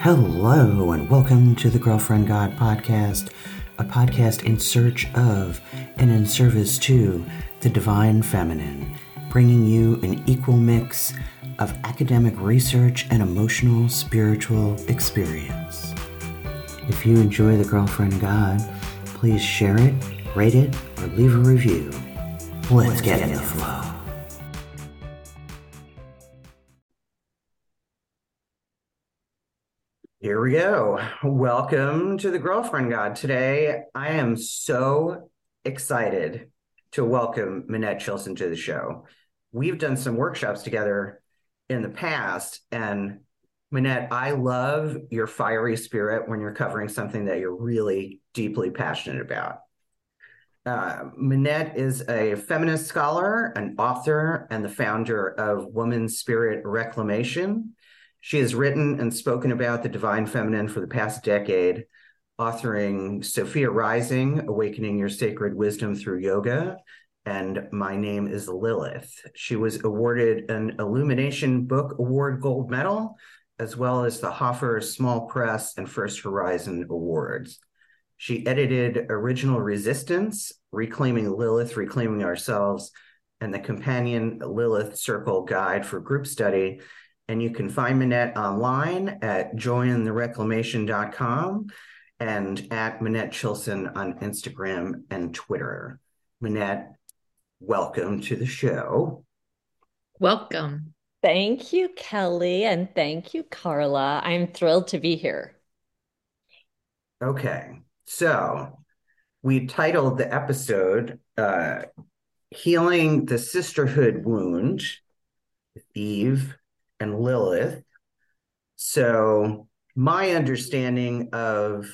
Hello, and welcome to the Girlfriend God podcast, a podcast in search of and in service to the divine feminine, bringing you an equal mix of academic research and emotional spiritual experience. If you enjoy the Girlfriend God, please share it, rate it, or leave a review. Let's get in the flow. Here we go. Welcome to the Girlfriend God. Today, I am so excited to welcome Monette Chilson to the show. We've done some workshops together in the past, and Monette, I love your fiery spirit when you're covering something that you're really deeply passionate about. Uh, Monette is a feminist scholar, an author, and the founder of Woman Spirit Reclamation she has written and spoken about the divine feminine for the past decade, authoring Sophia Rising, Awakening Your Sacred Wisdom Through Yoga, and My Name is Lilith. She was awarded an Illumination Book Award Gold Medal, as well as the Hoffer Small Press and First Horizon Awards. She edited Original Resistance, Reclaiming Lilith, Reclaiming Ourselves, and the companion Lilith Circle Guide for Group Study and you can find Monette online at jointhereclamation.com and at Monette Chilson on Instagram and Twitter. Monette, welcome to the show. Welcome. Thank you, Kelly, and thank you, Carla. I'm thrilled to be here. Okay, so we titled the episode uh, Healing the Sisterhood Wound Eve and Lilith. So, my understanding of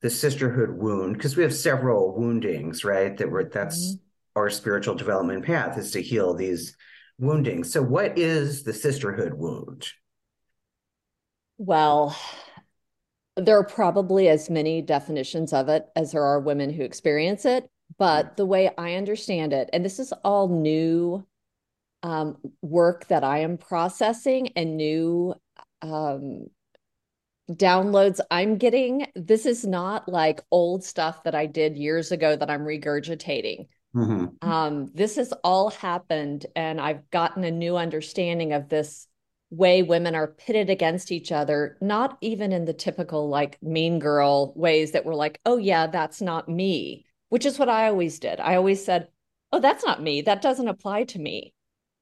the sisterhood wound, because we have several woundings, right? That were that's mm-hmm. our spiritual development path is to heal these woundings. So, what is the sisterhood wound? Well, there are probably as many definitions of it as there are women who experience it. But the way I understand it, and this is all new um, work that I am processing and new um, downloads I'm getting. This is not like old stuff that I did years ago that I'm regurgitating. Mm-hmm. Um, this has all happened, and I've gotten a new understanding of this way women are pitted against each other, not even in the typical like mean girl ways that were like, oh, yeah, that's not me, which is what I always did. I always said, oh, that's not me. That doesn't apply to me.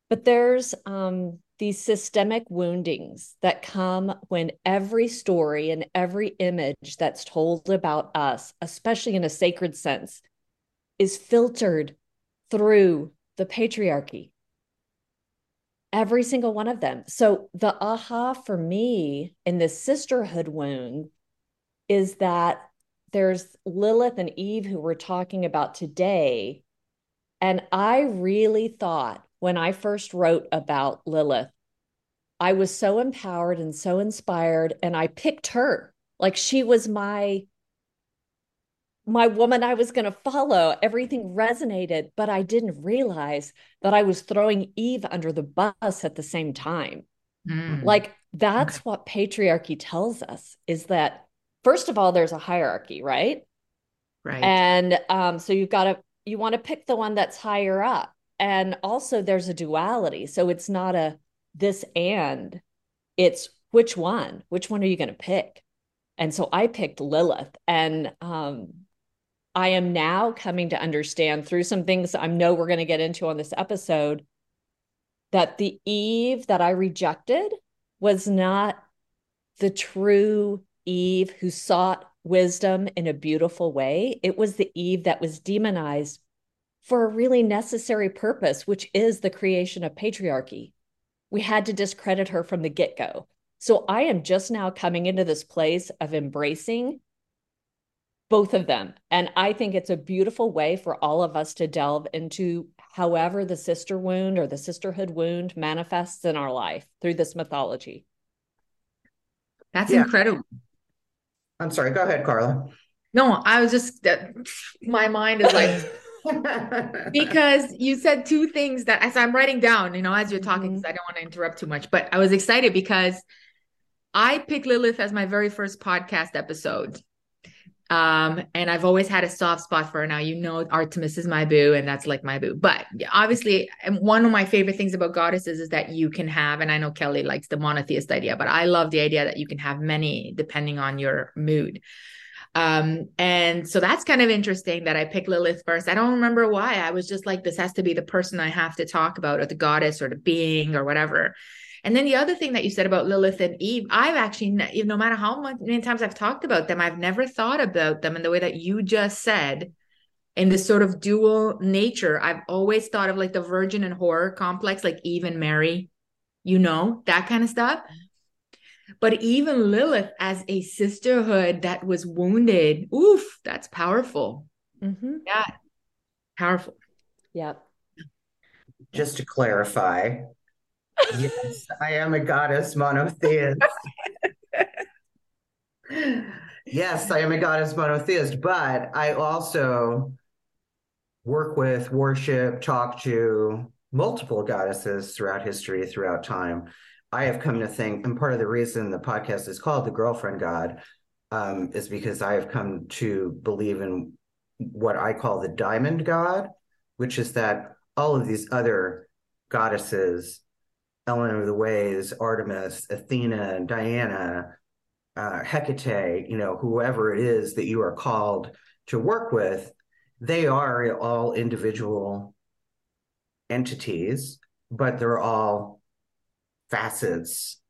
But there's um, these systemic woundings that come when every story and every image that's told about us, especially in a sacred sense, is filtered through the patriarchy. Every single one of them. So, the aha for me in this sisterhood wound is that there's Lilith and Eve who we're talking about today. And I really thought when I first wrote about Lilith, I was so empowered and so inspired and I picked her. Like she was my my woman I was going to follow. Everything resonated, but I didn't realize that I was throwing Eve under the bus at the same time. Mm. Like that's okay. what patriarchy tells us is that first of all there's a hierarchy, right? Right. And um so you've got to you want to pick the one that's higher up and also there's a duality. So it's not a this and it's which one? Which one are you going to pick? And so i picked lilith. And um, i am now coming to understand through some things i know we're going to get into on this episode that the eve that i rejected was not the true eve who sought wisdom in a beautiful way. It was the eve that was demonized for a really necessary purpose, which is the creation of patriarchy. We had to discredit her from the get go. So I am just now coming into this place of embracing both of them. And I think it's a beautiful way for all of us to delve into however the sister wound or the sisterhood wound manifests in our life through this mythology. That's yeah. incredible. I'm sorry, go ahead, Carla. No, I was just that my mind is like because you said two things that as I'm writing down, you know, as you're talking, because mm-hmm. I don't want to interrupt too much, but I was excited because I picked Lilith as my very first podcast episode. Um, and I've always had a soft spot for her. Now, you know, Artemis is my boo, and that's like my boo. But obviously, one of my favorite things about goddesses is that you can have, and I know Kelly likes the monotheist idea, but I love the idea that you can have many depending on your mood. Um, and so that's kind of interesting that I picked Lilith first. I don't remember why. I was just like, this has to be the person I have to talk about, or the goddess, or the being, or whatever. And then the other thing that you said about Lilith and Eve, I've actually, no matter how many times I've talked about them, I've never thought about them in the way that you just said in this sort of dual nature. I've always thought of like the virgin and whore complex, like Eve and Mary, you know, that kind of stuff. But even Lilith as a sisterhood that was wounded, oof, that's powerful. Mm-hmm. Yeah, powerful. Yep. Just to clarify, yes, I am a goddess monotheist. yes, I am a goddess monotheist, but I also work with, worship, talk to multiple goddesses throughout history, throughout time. I have come to think, and part of the reason the podcast is called The Girlfriend God um, is because I have come to believe in what I call the diamond God, which is that all of these other goddesses Eleanor of the Ways, Artemis, Athena, Diana, uh, Hecate, you know, whoever it is that you are called to work with, they are all individual entities, but they're all facets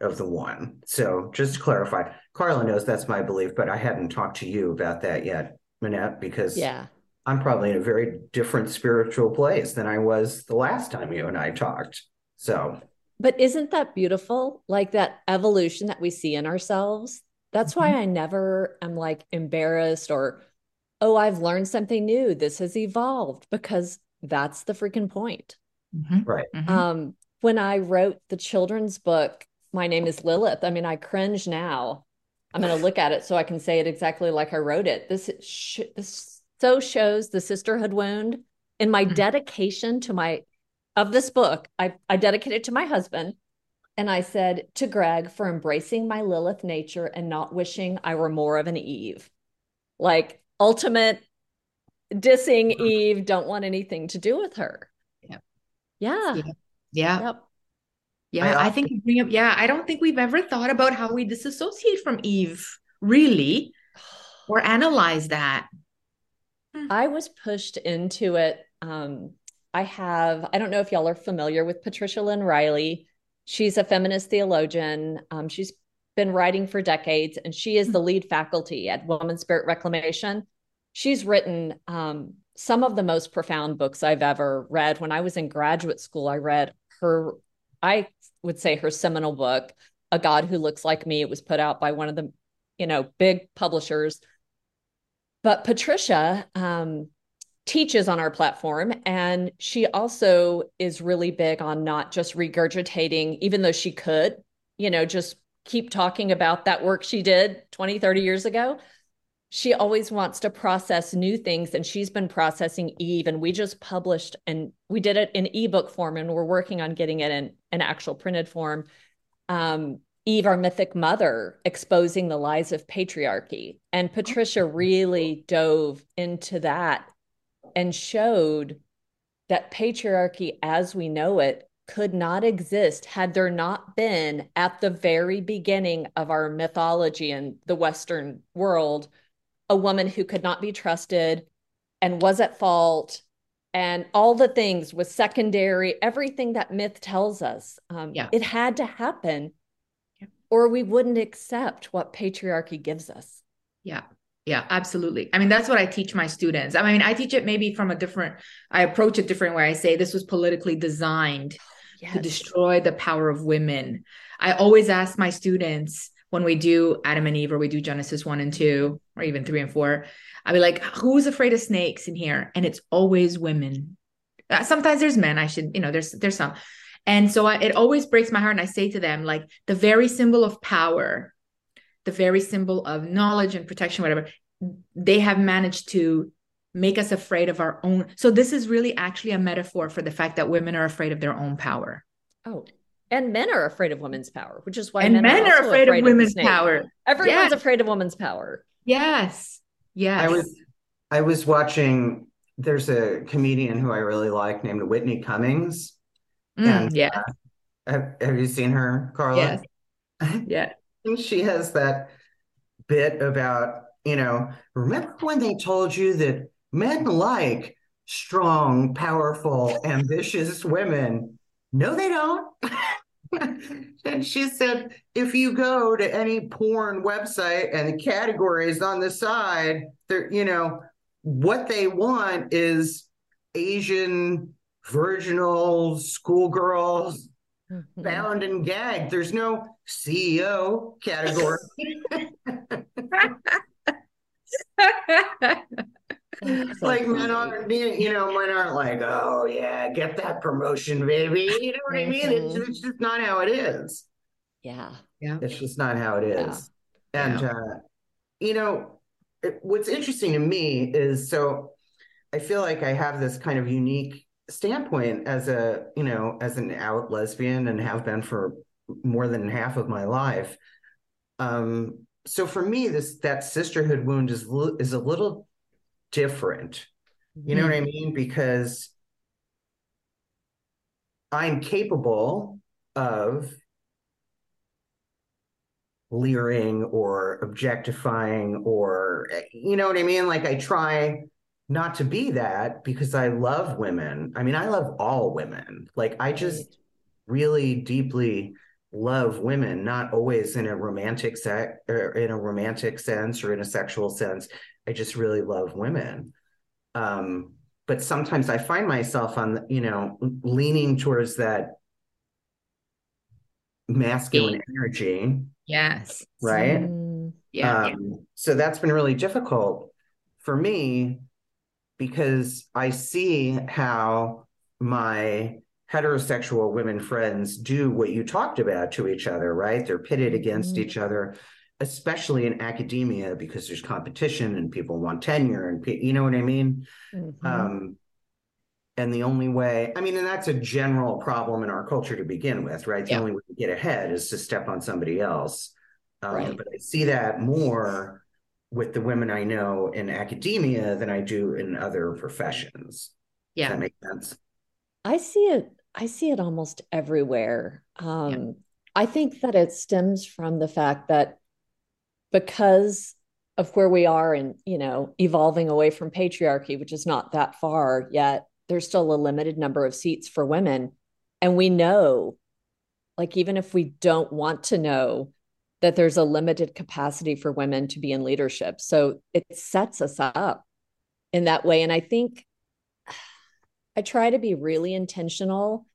of the one. So just to clarify, Carla knows that's my belief, but I hadn't talked to you about that yet, Monette, because yeah. I'm probably in a very different spiritual place than I was the last time you and I talked. So, but isn't that beautiful? Like that evolution that we see in ourselves. That's mm-hmm. why I never am like embarrassed or, oh, I've learned something new. This has evolved because that's the freaking point. Mm-hmm. Right. Mm-hmm. Um, when I wrote the children's book, My Name is Lilith, I mean, I cringe now. I'm going to look at it so I can say it exactly like I wrote it. This, sh- this so shows the sisterhood wound in my mm-hmm. dedication to my of this book, I, I dedicated to my husband. And I said to Greg for embracing my Lilith nature and not wishing I were more of an Eve. Like ultimate dissing Eve, don't want anything to do with her. Yeah. Yeah. Yeah. Yep. Yeah. I, I think you bring up, yeah, I don't think we've ever thought about how we disassociate from Eve, really, or analyze that. I was pushed into it um, I have, I don't know if y'all are familiar with Patricia Lynn Reilly. She's a feminist theologian. Um, she's been writing for decades, and she is the lead faculty at Woman Spirit Reclamation. She's written um, some of the most profound books I've ever read. When I was in graduate school, I read her, I would say her seminal book, A God Who Looks Like Me. It was put out by one of the, you know, big publishers. But Patricia, um, teaches on our platform and she also is really big on not just regurgitating even though she could you know just keep talking about that work she did 20 30 years ago she always wants to process new things and she's been processing eve and we just published and we did it in ebook form and we're working on getting it in an actual printed form. Um, eve our mythic mother exposing the lies of patriarchy. And patricia really dove into that and showed that patriarchy as we know it could not exist had there not been at the very beginning of our mythology in the Western world a woman who could not be trusted and was at fault and all the things was secondary everything that myth tells us um, yeah. it had to happen or we wouldn't accept what patriarchy gives us yeah yeah, absolutely. I mean, that's what I teach my students. I mean, I teach it maybe from a different, I approach it different where I say this was politically designed yes. to destroy the power of women. I always ask my students when we do Adam and Eve or we do Genesis 1 and 2 or even 3 and 4, I'll be like, who's afraid of snakes in here? And it's always women. Uh, sometimes there's men. I should, you know, there's there's some. And so I, it always breaks my heart. And I say to them, like, the very symbol of power the very symbol of knowledge and protection, whatever, they have managed to make us afraid of our own. So this is really actually a metaphor for the fact that women are afraid of their own power. Oh, And men are afraid of women's power, which is why and men, are, also afraid, of women's the snake. power. Everyone's Yes. afraid of women's power. Yes. Yes. I was I was watching there's a comedian who I really like named Whitney Cummings. Mm, and, yeah. Have, have you seen her, Carla? Yes. Yeah. she has that bit about, you know, remember when they told you that men like strong, powerful, ambitious women? No, they don't. and she said, if you go to any porn website and the categories on the side, they're, you know, what they want is Asian virginal schoolgirls Mhm. bound and gagged. There's no CEO category. So like men aren't being, you know, men aren't like, oh yeah, get that promotion, baby. You know what I mean? It's, Mhm. it's just not how it is. Yeah. Yeah. It's just not how it is. Yeah. is. And uh, you know, it, what's interesting to me is so I feel like I have this kind of unique standpoint as a, you know, as an out lesbian and have been for more than half of my life. Um, so for me, this that sisterhood wound is li- is a little different. You know what mm-hmm. I mean? Because I'm capable of leering or objectifying or you know what I mean? Like I try not to be that because I love women. I mean, I love all women. Like I just really deeply love women, not always in a romantic se- or in a romantic sense or in a sexual sense. I just really love women. Um, but sometimes I find myself on, you know, leaning towards that masculine energy, yes. right? Mm, Yeah. Um, so that's been really difficult for me because I see how my heterosexual women friends do what you talked about to each other, right? They're pitted against Mhm. each other, especially in academia because there's competition and people want tenure and you know what I mean? mhm. Um, and the only way, I mean, and that's a general problem in our culture to begin with, right? The Yeah. only way to get ahead is to step on somebody else. Um, Right. But I see that more with the women I know in academia than I do in other professions. Does Yeah. that make sense? I see it. I see it almost everywhere. Um, I think that it stems from the fact that because of where we are and, you know, evolving away from patriarchy, which is not that far yet, there's still a limited number of seats for women. And we know, like, even if we don't want to know, that there's a limited capacity for women to be in leadership. So it sets us up in that way. And I think I try to be really intentional,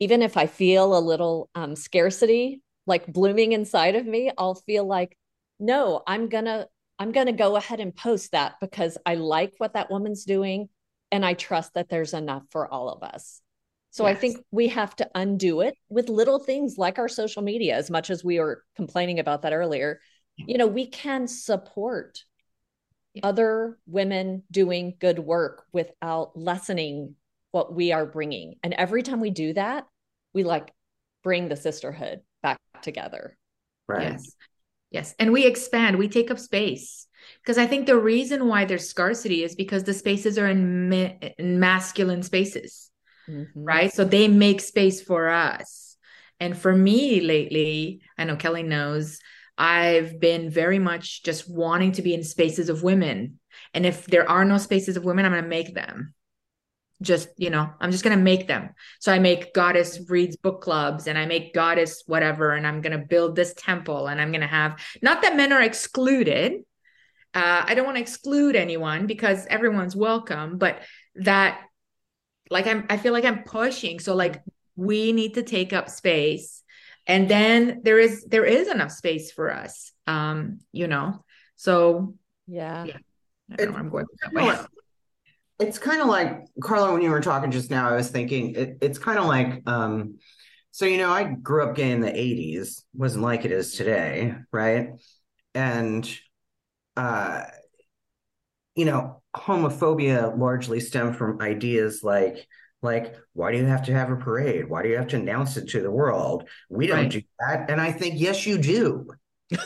even if I feel a little um, scarcity like blooming inside of me. I'll feel like, no, I'm gonna, I'm gonna go ahead and post that because I like what that woman's doing, and I trust that there's enough for all of us. So I think we have to undo it with little things like our social media. As much as we were complaining about that earlier, you know, we can support Yeah. other women doing good work without lessening what we are bringing. And every time we do that, we like bring the sisterhood back together. Right. Yes. Yes. And we expand, we take up space. Because I think the reason why there's scarcity is because the spaces are in, ma- in masculine spaces, Mhm. right? So they make space for us. And for me lately, I know Kelly knows, I've been very much just wanting to be in spaces of women. And if there are no spaces of women, I'm going to make them. Just, you know, I'm just going to make them. So I make Goddess reads book clubs and I make Goddess whatever. And I'm going to build this temple and I'm going to have, not that men are excluded. Uh, I don't want to exclude anyone because everyone's welcome, but that, like, I'm, I feel like I'm pushing. So, like, we need to take up space and then there is there is enough space for us um you know so Yeah. Yeah. i don't know where i'm going that way. It's kind of like Carla, when you were talking just now, I was thinking it, it's kind of like um, so you know, I grew up gay in the 80s, wasn't like it is today, right? And uh, you know, homophobia largely stemmed from ideas like Like, why do you have to have a parade? Why do you have to announce it to the world? We don't Right. do that. And I think, yes, you do.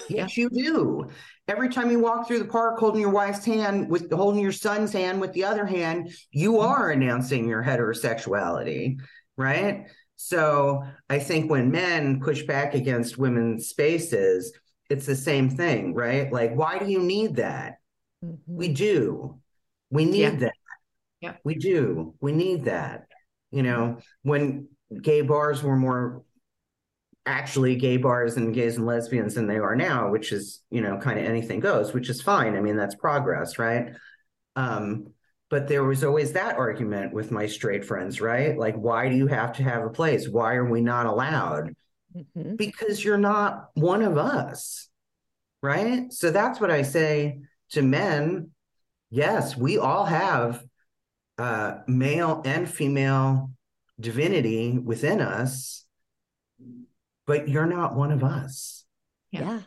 Yes, you do. Every time you walk through the park holding your wife's hand with holding your son's hand with the other hand, you are announcing your heterosexuality, right? So I think when men push back against women's spaces, it's the same thing, right? Like, why do you need that? Mhm. We do. We need Yeah. that. Yeah. We do. We need that. You know, when gay bars were more actually gay bars and gays and lesbians than they are now, which is, you know, kind of anything goes, which is fine. I mean, that's progress, right? Um, but there was always that argument with my straight friends, right? Like, why do you have to have a place? Why are we not allowed? Mhm. because you're not one of us, right? So that's what I say to men. Yes, we all have uh, male and female divinity within us, but you're not one of us, Yeah. Yeah.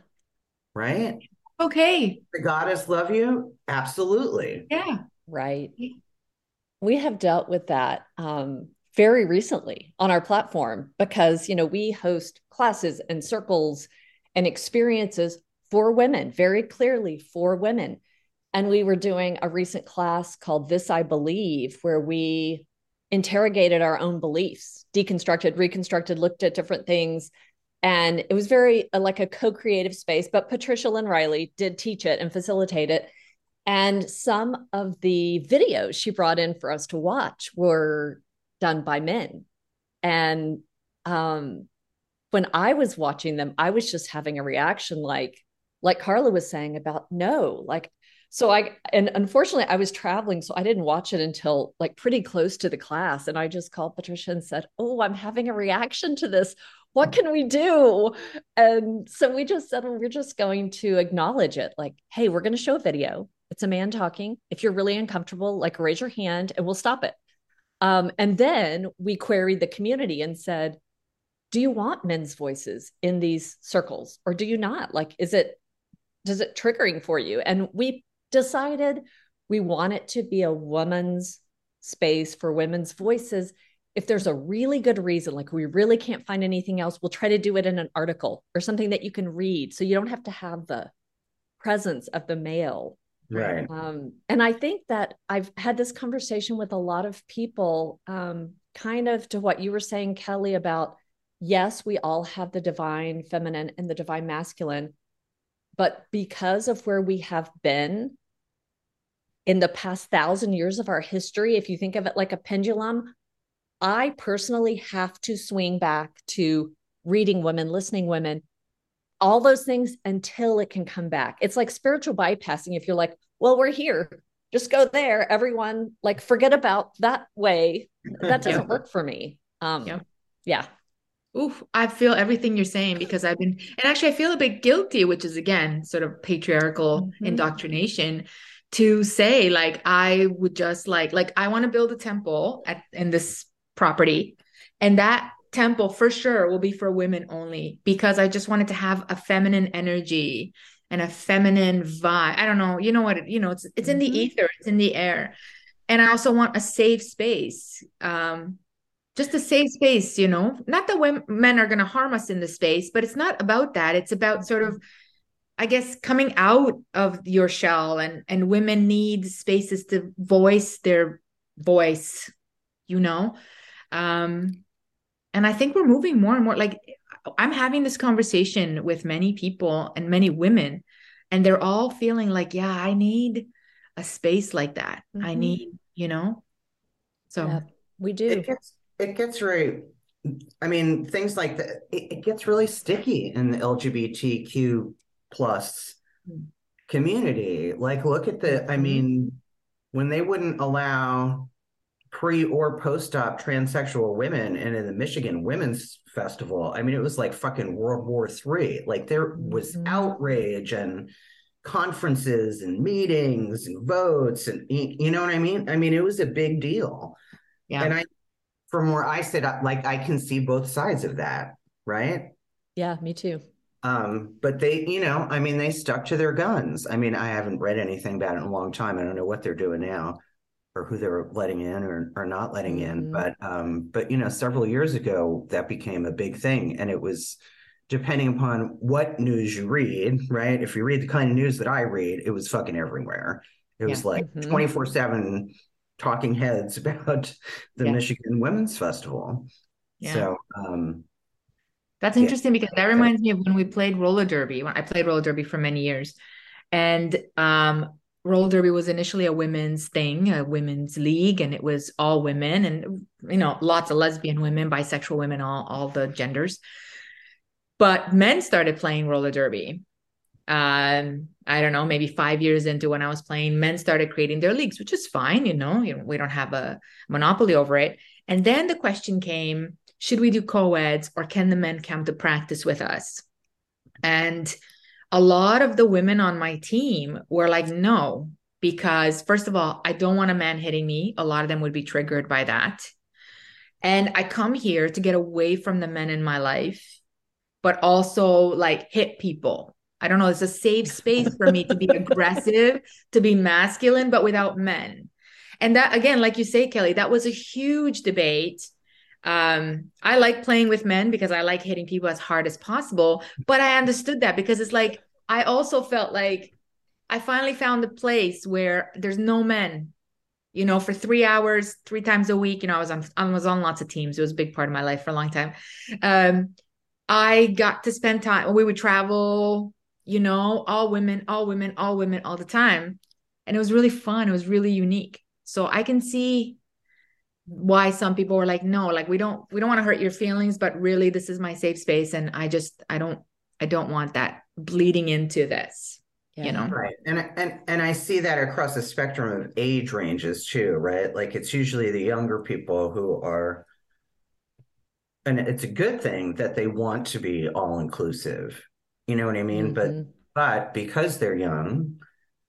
right? Okay. The goddess love you? Absolutely. Yeah. Right. We have dealt with that um, very recently on our platform because, you know, we host classes and circles and experiences for women, very clearly for women. And we were doing a recent class called This I Believe, where we interrogated our own beliefs, deconstructed, reconstructed, looked at different things. And it was very uh, like a co creative space, but Patricia Lynn Reilly did teach it and facilitate it. And some of the videos she brought in for us to watch were done by men. And um, when I was watching them, I was just having a reaction like, like Carla was saying about no, like, so I, and unfortunately, I was traveling, so I didn't watch it until like pretty close to the class. And I just called Patricia and said, Oh, I'm having a reaction to this. What can we do? And so we just said, well, We're just going to acknowledge it. Like, hey, we're going to show a video. It's a man talking. If you're really uncomfortable, like raise your hand and we'll stop it. Um, and then we queried the community and said, do you want men's voices in these circles or do you not? Like, is it, does it triggering for you? And we decided we want it to be a woman's space for women's voices. If there's a really good reason, like we really can't find anything else, we'll try to do it in an article or something that you can read. So you don't have to have the presence of the male Right. um, and I think that I've had this conversation with a lot of people, um, kind of to what you were saying, Kelly, about yes, we all have the divine feminine and the divine masculine, but because of where we have been in the past thousand years of our history, if you think of it like a pendulum, I personally have to swing back to reading women, listening women, all those things until it can come back. It's like spiritual bypassing. If you're like, well, we're here, just go there. Everyone, like, forget about that way. That doesn't Yeah. work for me. Um, Yeah. yeah. Oof, I feel everything you're saying because I've been, and actually, I feel a bit guilty, which is again sort of patriarchal Mhm. indoctrination to say, like, I would just like, like, I want to build a temple at in this property, and that temple for sure will be for women only because I just wanted to have a feminine energy and a feminine vibe. I don't know, you know what, you know, it's it's in the ether, it's in the air, and I also want a safe space. Um, just a safe space, you know, not that women, men are going to harm us in the space, but it's not about that. It's about sort of, I guess, coming out of your shell and, and women need spaces to voice their voice, you know? Um, and I think we're moving more and more like I'm having this conversation with many people and many women, and they're all feeling like, yeah, I need a space like that. I Mhm. need, you know? So, Yeah, we do. It gets it gets very I mean, things like that it, it gets really sticky in the LGBTQ plus Mm. community. Like look at the I Mhm. mean, when they wouldn't allow pre or post-op transsexual women and in the Michigan Women's Festival, I mean, it was like fucking World War Three. Like there was Mhm. outrage and conferences and meetings and votes and you know what I mean? I mean, it was a big deal. yeah. And I, from where I sit, like I can see both sides of that, right? Yeah, me too. Um, but they, you know, I mean, they stuck to their guns. I mean, I haven't read anything about it in a long time. I don't know what they're doing now. or who they're letting in or, or not letting in. But um, but you know, several years ago that became a big thing. And it was depending upon what news you read, right? If you read the kind of news that I read, it was fucking everywhere. It was Yeah. like Mhm. 24-7 talking heads about the Yeah. Michigan Women's Festival. Yeah. So um That's Yeah. interesting because that reminds me of when we played roller derby. When I played roller derby for many years, and um, roller derby was initially a women's thing, a women's league, and it was all women, and you know, lots of lesbian women, bisexual women, all all the genders. But men started playing roller derby. Um, I don't know, maybe five years into when I was playing, men started creating their leagues, which is fine. You know, you know, we don't have a monopoly over it. And then the question came should we do co-eds or can the men come to practice with us? And a lot of the women on my team were like no because first of all i don't want a man hitting me. A lot of them would be triggered by that. And i come here to get away from the men in my life but also like hit people. I don't know it's a safe space for me to be aggressive to be masculine but without men. And that again like you say kelly that was a huge debate um i like playing with men because i like hitting people as hard as possible but i understood that because it's like i also felt like i finally found a place where there's no men you know for three hours three times a week. You know i was on i was on lots of teams. It was a big part of my life for a long time. Um i got to spend time we would travel you know all women all women all women all the time. And it was really fun. It was really unique. So i can see why some people were like no like we don't we don't want to hurt your feelings but really this is my safe space and i just i don't i don't want that bleeding into this you know Right. And and and I see that across the spectrum of age ranges too, right? Like it's usually the younger people who are and it's a good thing that they want to be all inclusive. You know what I mean? But Mhm. but because they're young,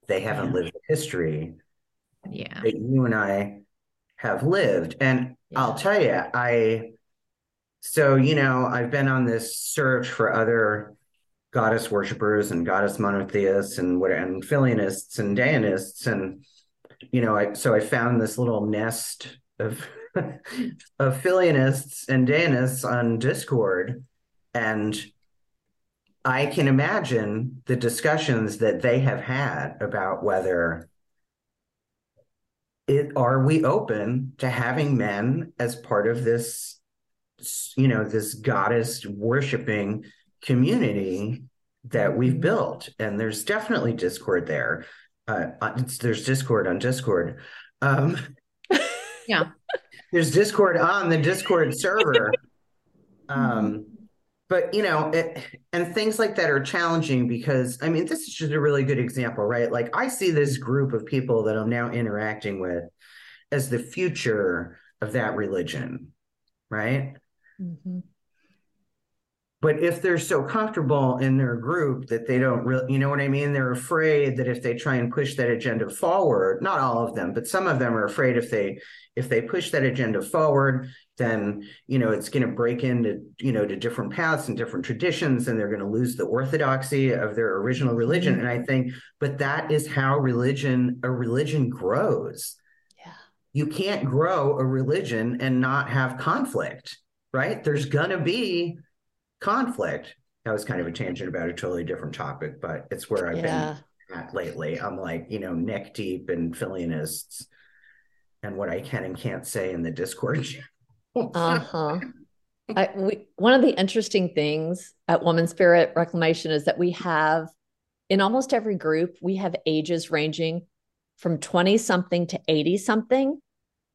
they haven't Yeah. lived the history yeah that you and I have lived. And I'll tell you, I so you know, I've been on this search for other goddess worshippers and goddess monotheists and what and Filianists and Deanists and you know, I so I found this little nest of of Filianists and Deanists on Discord, and I can imagine the discussions that they have had about whether it are we open to having men as part of this you know this goddess worshiping community that we've built? And there's definitely discord there. Uh it's, there's discord on discord. Um Yeah. there's discord on the discord server. Um but you know it, and things like that are challenging because i mean this is just a really good example right? Like i see this group of people that i'm now interacting with as the future of that religion right? Mhm. but if they're so comfortable in their group that they don't really you know what i mean? They're afraid that if they try and push that agenda forward not all of them but some of them are afraid if they if they push that agenda forward then you know it's going to break into you know to different paths and different traditions and they're going to lose the orthodoxy of their original religion Mhm. and i think but that is how religion a religion grows Yeah. you can't grow a religion and not have conflict right there's going to be conflict that was kind of a tangent about a totally different topic but it's where i've Yeah. been at lately i'm like you know neck deep in Filianists and what i can and can't say in the discord Uh-huh. I, we, one of the interesting things at Woman Spirit Reclamation is that we have, in almost every group, we have ages ranging from 20 something to 80 something,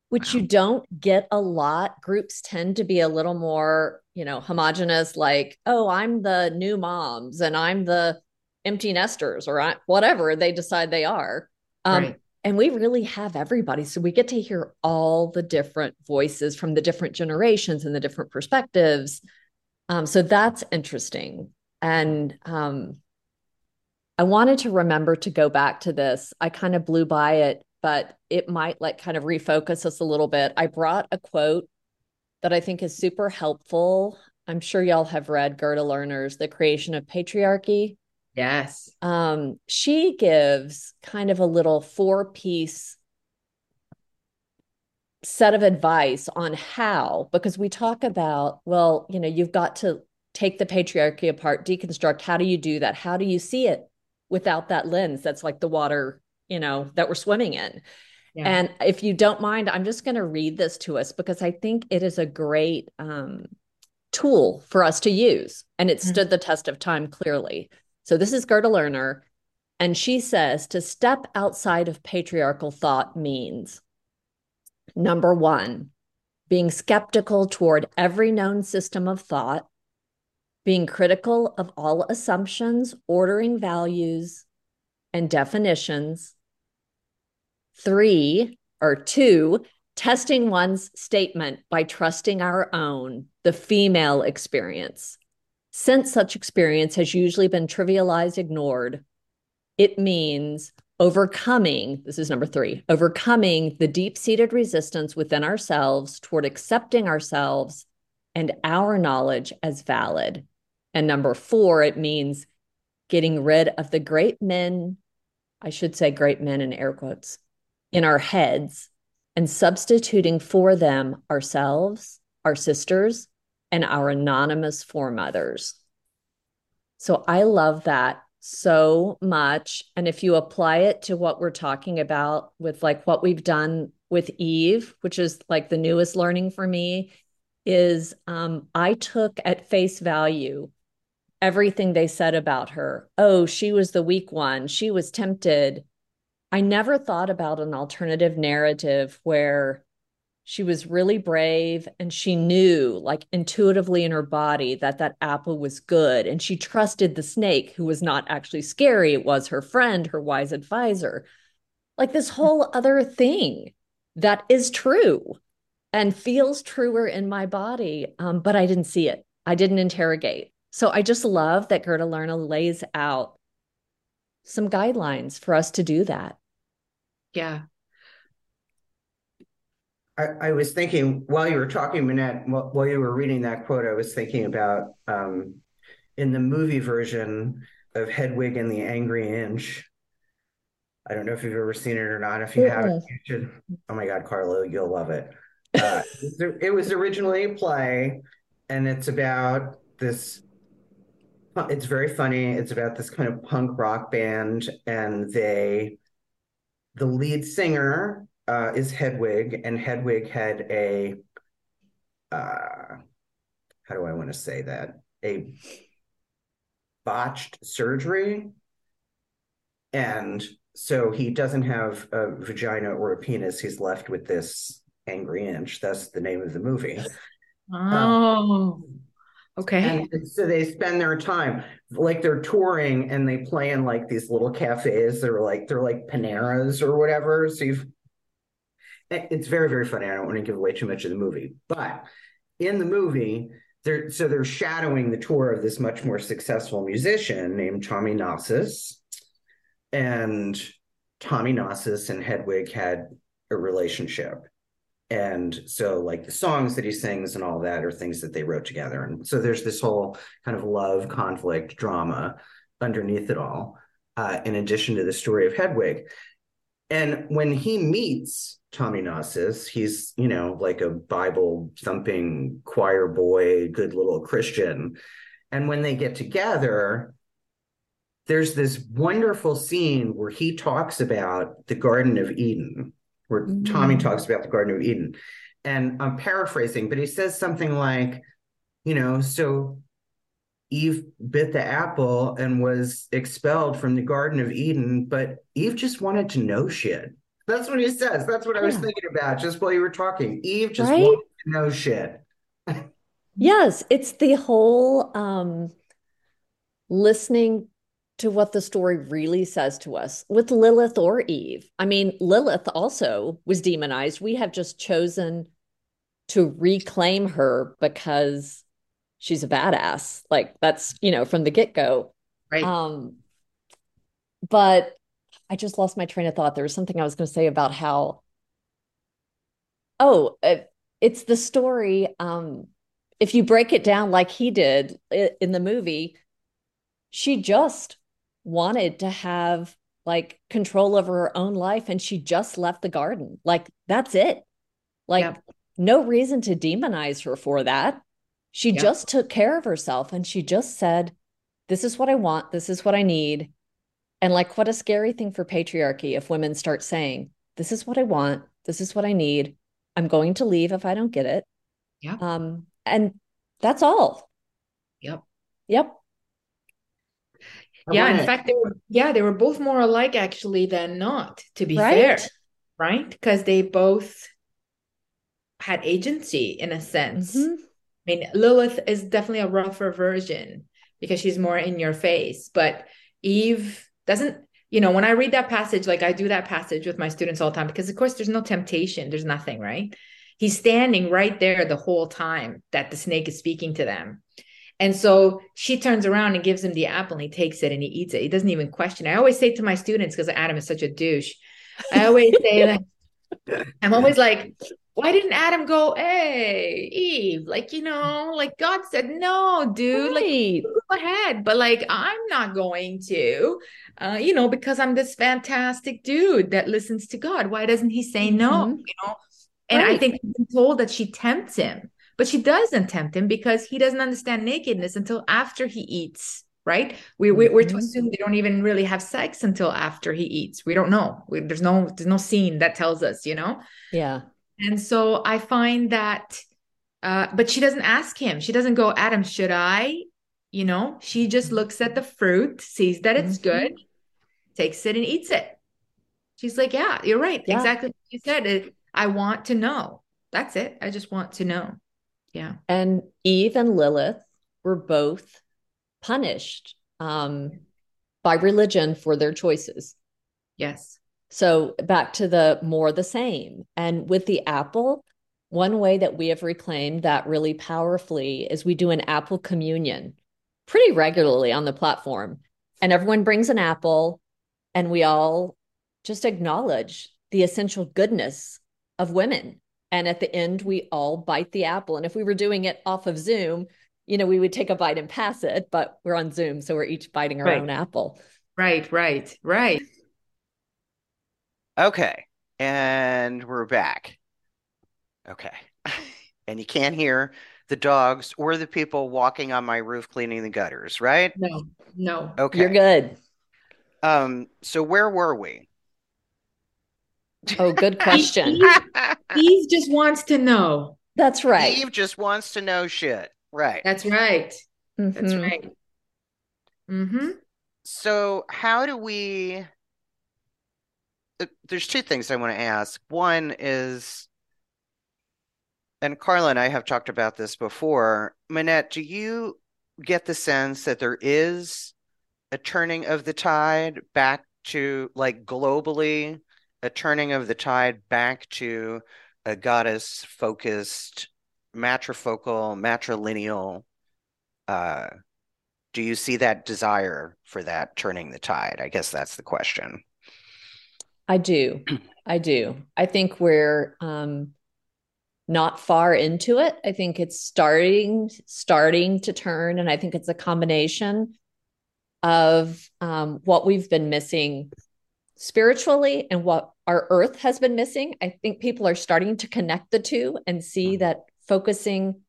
which you don't get a lot. Groups tend to be a little more, you know, homogenous, like, oh, I'm the new moms and I'm the empty nesters or I, whatever they decide they are. Um, Right. And we really have everybody. So we get to hear all the different voices from the different generations and the different perspectives. Um, so that's interesting. And um, I wanted to remember to go back to this. I kind of blew by it, but it might like kind of refocus us a little bit. I brought a quote that I think is super helpful. I'm sure y'all have read Gerda Lerner's The Creation of Patriarchy yes um, she gives kind of a little four piece set of advice on how, because we talk about, well, you know, you've got to take the patriarchy apart, deconstruct. How do you do that? How do you see it without that lens that's like the water, you know, that we're swimming in? Yeah. And if you don't mind, I'm just going to read this to us because I think it is a great um, tool for us to use. And it mm-hmm. stood the test of time clearly. So this is Gerda Lerner. And she says to step outside of patriarchal thought means number one, being skeptical toward every known system of thought, being critical of all assumptions, ordering values, and definitions. Three or two, testing one's statement by trusting our own, the female experience. Since such experience has usually been trivialized, ignored, it means overcoming this is number three overcoming the deep seated resistance within ourselves toward accepting ourselves and our knowledge as valid. And number four, it means getting rid of the great men, I should say great men in air quotes, in our heads and substituting for them ourselves, our sisters, and our anonymous foremothers. So I love that so much. And if you apply it to what we're talking about with like what we've done with Eve, which is like the newest learning for me, is um, I took at face value everything they said about her. Oh, she was the weak one. She was tempted. I never thought about an alternative narrative where she was really brave and she knew like intuitively in her body that that apple was good. And she trusted the snake who was not actually scary. It was her friend her wise advisor. Like this whole other thing that is true and feels truer in my body um, but i didn't see it. I didn't interrogate. So i just love that gerda lerner lays out some guidelines for us to do that. Yeah I, I, was thinking while you were talking, Monette, while you were reading that quote, I was thinking about um, in the movie version of Hedwig and the Angry Inch. I don't know if you've ever seen it or not. If you yeah. haven't, you should. Oh my God, Carlo, you'll love it. Uh, it was originally a play, and it's about this. It's very funny. It's about this kind of punk rock band, and they, the lead singer uh, is Hedwig, and Hedwig had a uh, how do I want to say that a botched surgery, and so he doesn't have a vagina or a penis. He's left with this angry inch. That's the name of the movie. Oh. Um, Okay. And so they spend their time like they're touring and they play in like these little cafes. They're like they're like Paneras or whatever. So you've it's very very funny. I don't want to give away too much of the movie, but in the movie, they're so they're shadowing the tour of this much more successful musician named Tommy Gnosis, and Tommy Gnosis and Hedwig had a relationship. And so, like the songs that he sings and all that are things that they wrote together. And so, there's this whole kind of love, conflict, drama underneath it all, uh, in addition to the story of Hedwig. And when he meets Tommy Gnosis. He's, you know, like a Bible thumping choir boy, good little Christian. And when they get together, there's this wonderful scene where he talks about the Garden of Eden, where mm-hmm. Tommy talks about the Garden of Eden. And I'm paraphrasing, but he says something like, you know, so Eve bit the apple and was expelled from the Garden of Eden, but Eve just wanted to know shit. That's what he says. That's what I was thinking about just while you were talking. Eve just right? wanted to know shit. yes, it's the whole um listening to what the story really says to us with Lilith or Eve. I mean, Lilith also was demonized. We have just chosen to reclaim her because she's a badass. Like that's, you know, from the get-go. Right. Um but I just lost my train of thought. There was something I was going to say about how, oh, it's the story. Um, if you break it down like he did in the movie, she just wanted to have like control over her own life and she just left the garden. Like that's it. Like, Yep. no reason to demonize her for that. She Yep. just took care of herself and she just said, This is what I want. This is what I need. And like, what a scary thing for patriarchy if women start saying, This is what I want. This is what I need. I'm going to leave if I don't get it. Yeah. Um, and that's all. Yep. Yep. I yeah, in wanna- fact, they were yeah, they were both more alike actually than not, to be Right? fair, right? Because they both had agency in a sense. Mhm. I mean, Lilith is definitely a rougher version because she's more in your face, but Eve doesn't, you know, when I read that passage, like I do that passage with my students all the time because of course there's no temptation, there's nothing, right? He's standing right there the whole time that the snake is speaking to them. And so she turns around and gives him the apple and he takes it and he eats it. He doesn't even question. I always say to my students, because Adam is such a douche, I always say that I'm always like, why didn't Adam go, hey, Eve? Like, you know, like God said, no, dude, like go ahead. But like, I'm not going to, uh, you know, because I'm this fantastic dude that listens to God. Why doesn't he say no? Mhm. You know, and I think been told that she tempts him, but she doesn't tempt him because he doesn't understand nakedness until after he eats. Right? We, we we're to assume they don't even really have sex until after he eats. We don't know. We, there's no there's no scene that tells us. You know. Yeah. And so I find that, uh, but she doesn't ask him. She doesn't go, Adam, should I? You know, she just looks at the fruit, sees that it's Mhm. good, takes it and eats it. She's like, yeah, you're right. Yeah. Exactly. what You said it. I want to know. That's it. I just want to know. Yeah. And Eve and Lilith were both punished um, by religion for their choices. Yes. So back to the more the same. And with the apple, one way that we have reclaimed that really powerfully is we do an apple communion pretty regularly on the platform. And everyone brings an apple, and we all just acknowledge the essential goodness of women. And at the end, we all bite the apple. And if we were doing it off of Zoom, you know, we would take a bite and pass it, but we're on Zoom, so we're each biting our Right. own apple. Right. Right. Right. Okay. And we're back. Okay. And you can't hear the dogs or the people walking on my roof cleaning the gutters, right? No. No. Okay. You're good. Um, so where were we? Oh, good question. Eve just wants to know. That's right. Eve just wants to know shit. Right. That's right. That's Mhm. right. Mm-hmm. So how do we there's two things I want to ask. One is and Carla and I have talked about this before. Monette, do you get the sense that there is a turning of the tide back to, like globally, a turning of the tide back to a goddess focused, matrifocal, matrilineal? Uh, do you see that desire for that turning the tide? I guess that's the question. I do. I do. I think we're um, not far into it. I think it's starting starting to turn, and I think it's a combination of um, what we've been missing spiritually and what our earth has been missing. I think people are starting to connect the two and see Mhm. that focusing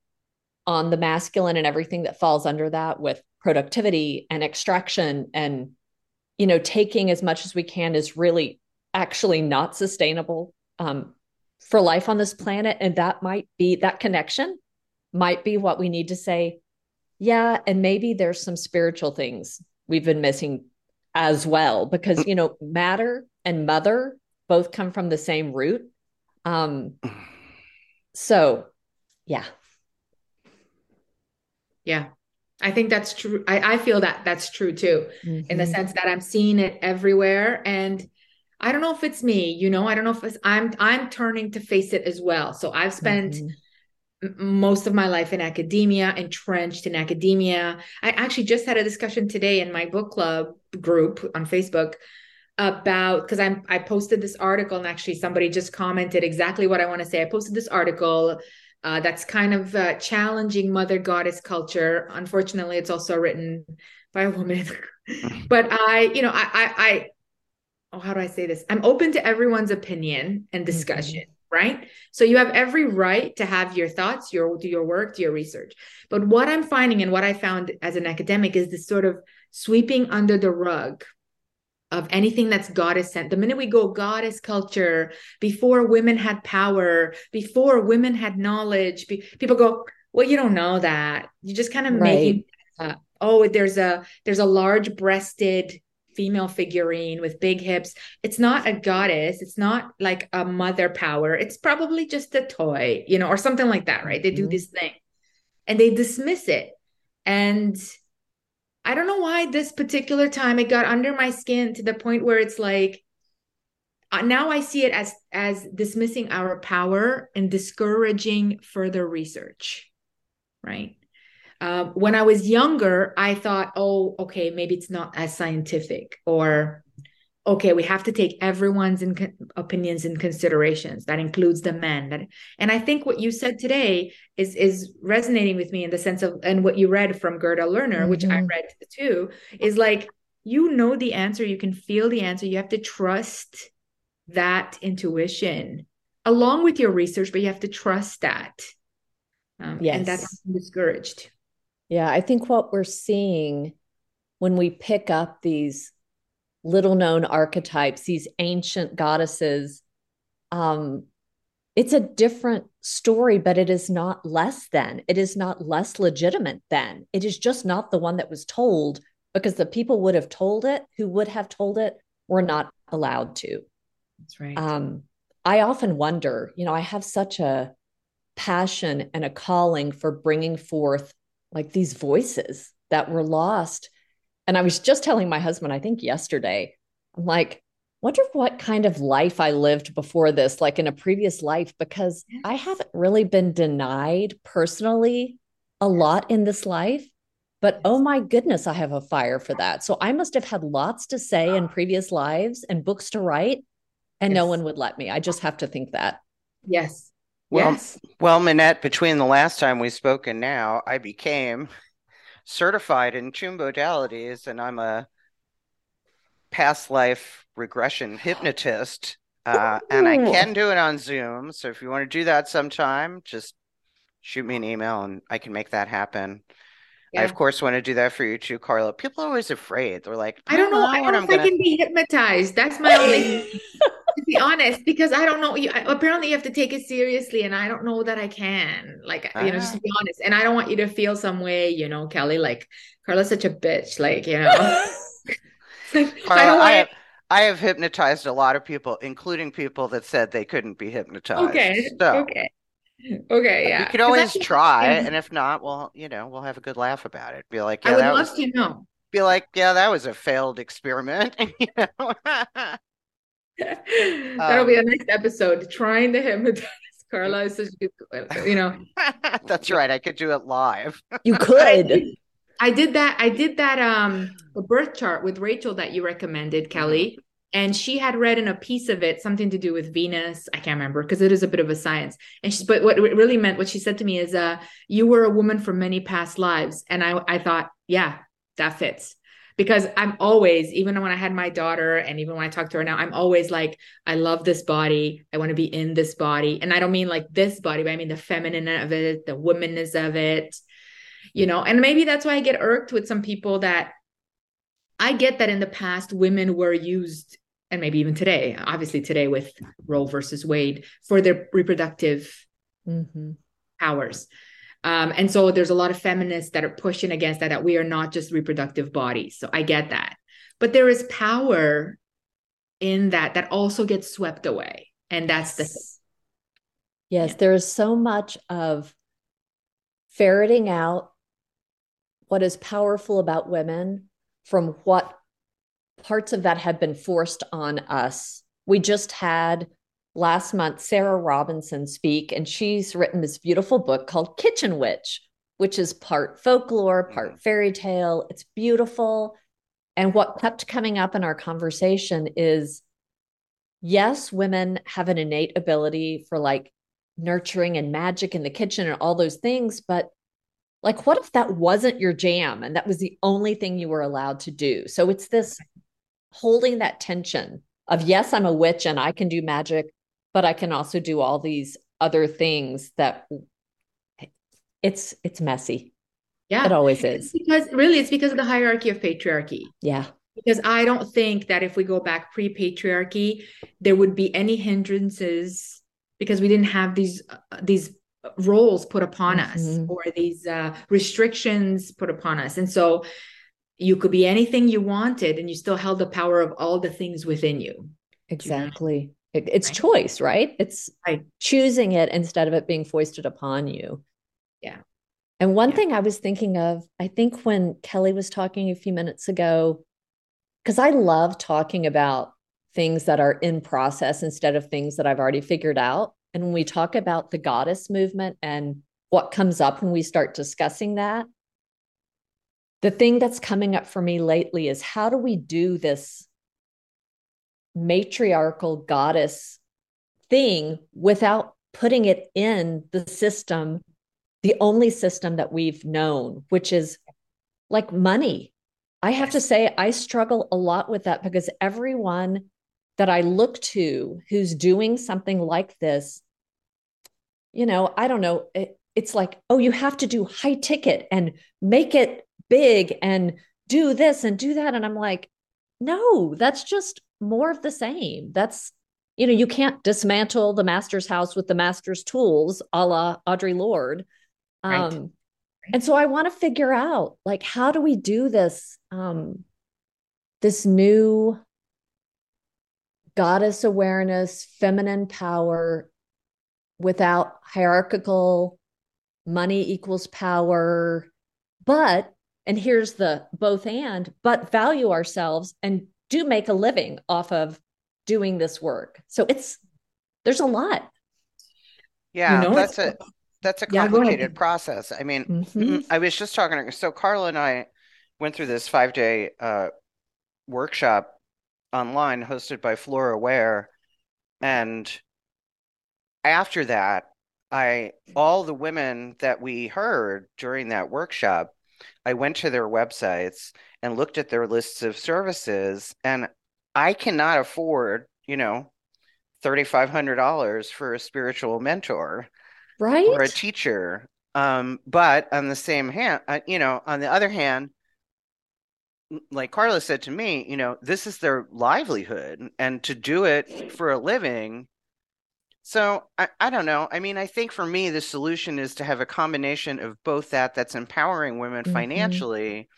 on the masculine and everything that falls under that with productivity and extraction and you know taking as much as we can is really actually not sustainable um, for life on this planet and that might be that connection might be what we need to say yeah and maybe there's some spiritual things we've been missing as well because you know matter and mother both come from the same root um so yeah Yeah. I think that's true. I, I feel that that's true too, in the Mhm. sense that I'm seeing it everywhere. And I don't know if it's me, you know, I don't know if it's I'm I'm turning to face it as well. So I've spent Mhm. m- most of my life in academia, entrenched in academia. I actually just had a discussion today in my book club group on Facebook about because I'm I posted this article and actually somebody just commented exactly what I want to say. I posted this article uh, that's kind of uh, challenging mother goddess culture. Unfortunately, it's also written by a woman. but I, you know, I, I, I, oh, how do I say this? I'm open to everyone's opinion and discussion, right? So you have every right to have your thoughts, your do your work, do your research. But what I'm finding and what I found as an academic is this sort of sweeping under the rug of anything that's goddess sent. The minute we go goddess culture, before women had power, before women had knowledge, be, people go, well, you don't know that. You just kind of right. making uh, oh, there's a there's a large breasted female figurine with big hips. It's not a goddess. It's not like a mother power. It's probably just a toy, you know, or something like that, right? They do mm-hmm. this thing and they dismiss it. And I don't know why this particular time it got under my skin to the point where it's like uh, now I see it as as dismissing our power and discouraging further research, right? Uh, when I was younger, I thought, oh, okay, maybe it's not as scientific, or okay, we have to take everyone's in opinions in considerations. That includes the men. That, and I think what you said today is is resonating with me in the sense of, and what you read from Gerda Lerner, mm-hmm. which I mm-hmm. read too, is like you know the answer, you can feel the answer. You have to trust that intuition along with your research, but you have to trust that. Um, yes. And that's discouraged. Yeah, I think what we're seeing when we pick up these little known archetypes, these ancient goddesses. Um, it's a different story, but it is not less than. It is not less legitimate than. It is just not the one that was told because the people would have told it who would have told it were not allowed to. That's right. Um, I often wonder, you know, I have such a passion and a calling for bringing forth like these voices that were lost and I was just telling my husband, I think yesterday, I'm like, wonder what kind of life I lived before this, like in a previous life, because. I haven't really been denied personally a lot in this life. But oh my goodness, I have a fire for that. So I must have had lots to say in ah. previous lives and books to write, and yes. no one would let me. I just have to think that. Yes. Well, yes. well, Monette, between the last time we spoke and now, I became certified in two modalities, and I'm a past life regression hypnotist. Uh, and I can do it on Zoom. So if you want to do that sometime, just shoot me an email and I can make that happen. Yeah. I of course want to do that for you too, Carla. People are always afraid. They're like, I don't know. I don't know if gonna... Can be hypnotized. That's my only. To be honest, because I don't know. You, apparently, you have to take it seriously, and I don't know that I can. Like, you know, just to be ah. honest. And I don't want you to feel some way, you know, Kelly. Like, Carla's such a bitch. Like, you know. Carla, I, don't want I have, I have hypnotized a lot of people, including people that said they couldn't be hypnotized. Okay. So, okay. Okay, yeah. You could always try, and if not, well, you know, we'll have a good laugh about it. Be like, yeah, I would love was, to know. Be like, yeah, that was a failed experiment. you know. That'll um, be a next episode. Trying to hypnotize Carla is such a you know. That's right. I could do it live. You could. I, I did that. I did that. Um, the birth chart with Rachel that you recommended, Kelly, and she had read in a piece of it something to do with Venus. I can't remember because it is a bit of a science. And she's, but what it really meant, what she said to me is, uh, you were a woman from many past lives, and I, I thought, yeah, that fits because I'm always, even when I had my daughter and even when I talk to her now, I'm always like, I love this body. I want to be in this body. And I don't mean like this body, but I mean the feminine of it, the womanness of it, you know, and maybe that's why I get irked with some people that I get that in the past women were used and maybe even today, obviously today with Roe versus Wade for their reproductive mm-hmm. powers. Um, and so there's a lot of feminists that are pushing against that, that we are not just reproductive bodies. So I get that. But there is power in that that also gets swept away. And that's the Yes, yeah. there is so much of ferreting out what is powerful about women from what parts of that have been forced on us. We just had last month Sarah Robinson speak, and she's written this beautiful book called Kitchen Witch, which is part folklore, part mm-hmm. fairy tale. It's beautiful. And what kept coming up in our conversation is yes, women have an innate ability for like nurturing and magic in the kitchen and all those things, but like, what if that wasn't your jam and that was the only thing you were allowed to do? So it's this holding that tension of yes, I'm a witch and I can do magic, but I can also do all these other things that it's it's messy. Yeah. It always It's is. because really it's because of the hierarchy of patriarchy. Yeah. Because I don't think that if we go back pre-patriarchy, there would be any hindrances because we didn't have these uh, these roles put upon us Mhm. or these uh, restrictions put upon us, and so you could be anything you wanted, and you still held the power of all the things within you. Exactly. It- it's Right. choice, right? It's Right. choosing it instead of it being foisted upon you. Yeah. And one Yeah. thing I was thinking of, I think when Kelly was talking a few minutes ago, because I love talking about things that are in process instead of things that I've already figured out. And when we talk about the goddess movement and what comes up when we start discussing that, the thing that's coming up for me lately is how do we do this matriarchal goddess thing without putting it in the system, the only system that we've known, which is like money. I have to say, I struggle a lot with that because everyone that I look to who's doing something like this, you know, I don't know, it, it's like, oh, you have to do high ticket and make it big and do this and do that. And I'm like, no, that's just more of the same. That's, you know, you can't dismantle the master's house with the master's tools, a la Audre Lorde. Right. Um, and so I want to figure out like how do we do this um this new goddess awareness, feminine power without hierarchical money equals power, but and here's the both and but value ourselves and do make a living off of doing this work. So it's there's a lot. Yeah, know, that's a that's a Yeah, complicated process. I mean, Mhm. I was just talking to so Carla and I went through this five day uh, workshop online hosted by Flora Ware, and after that, I all the women that we heard during that workshop, I went to their websites and looked at their lists of services, and I cannot afford, you know, $3,500 for a spiritual mentor Right? or a teacher. Um, but on the same hand, uh, you know, on the other hand, like Carla said to me, you know, this is their livelihood, and to do it for a living. So I, I don't know. I mean, I think for me, the solution is to have a combination of both that that's empowering women Mhm. financially,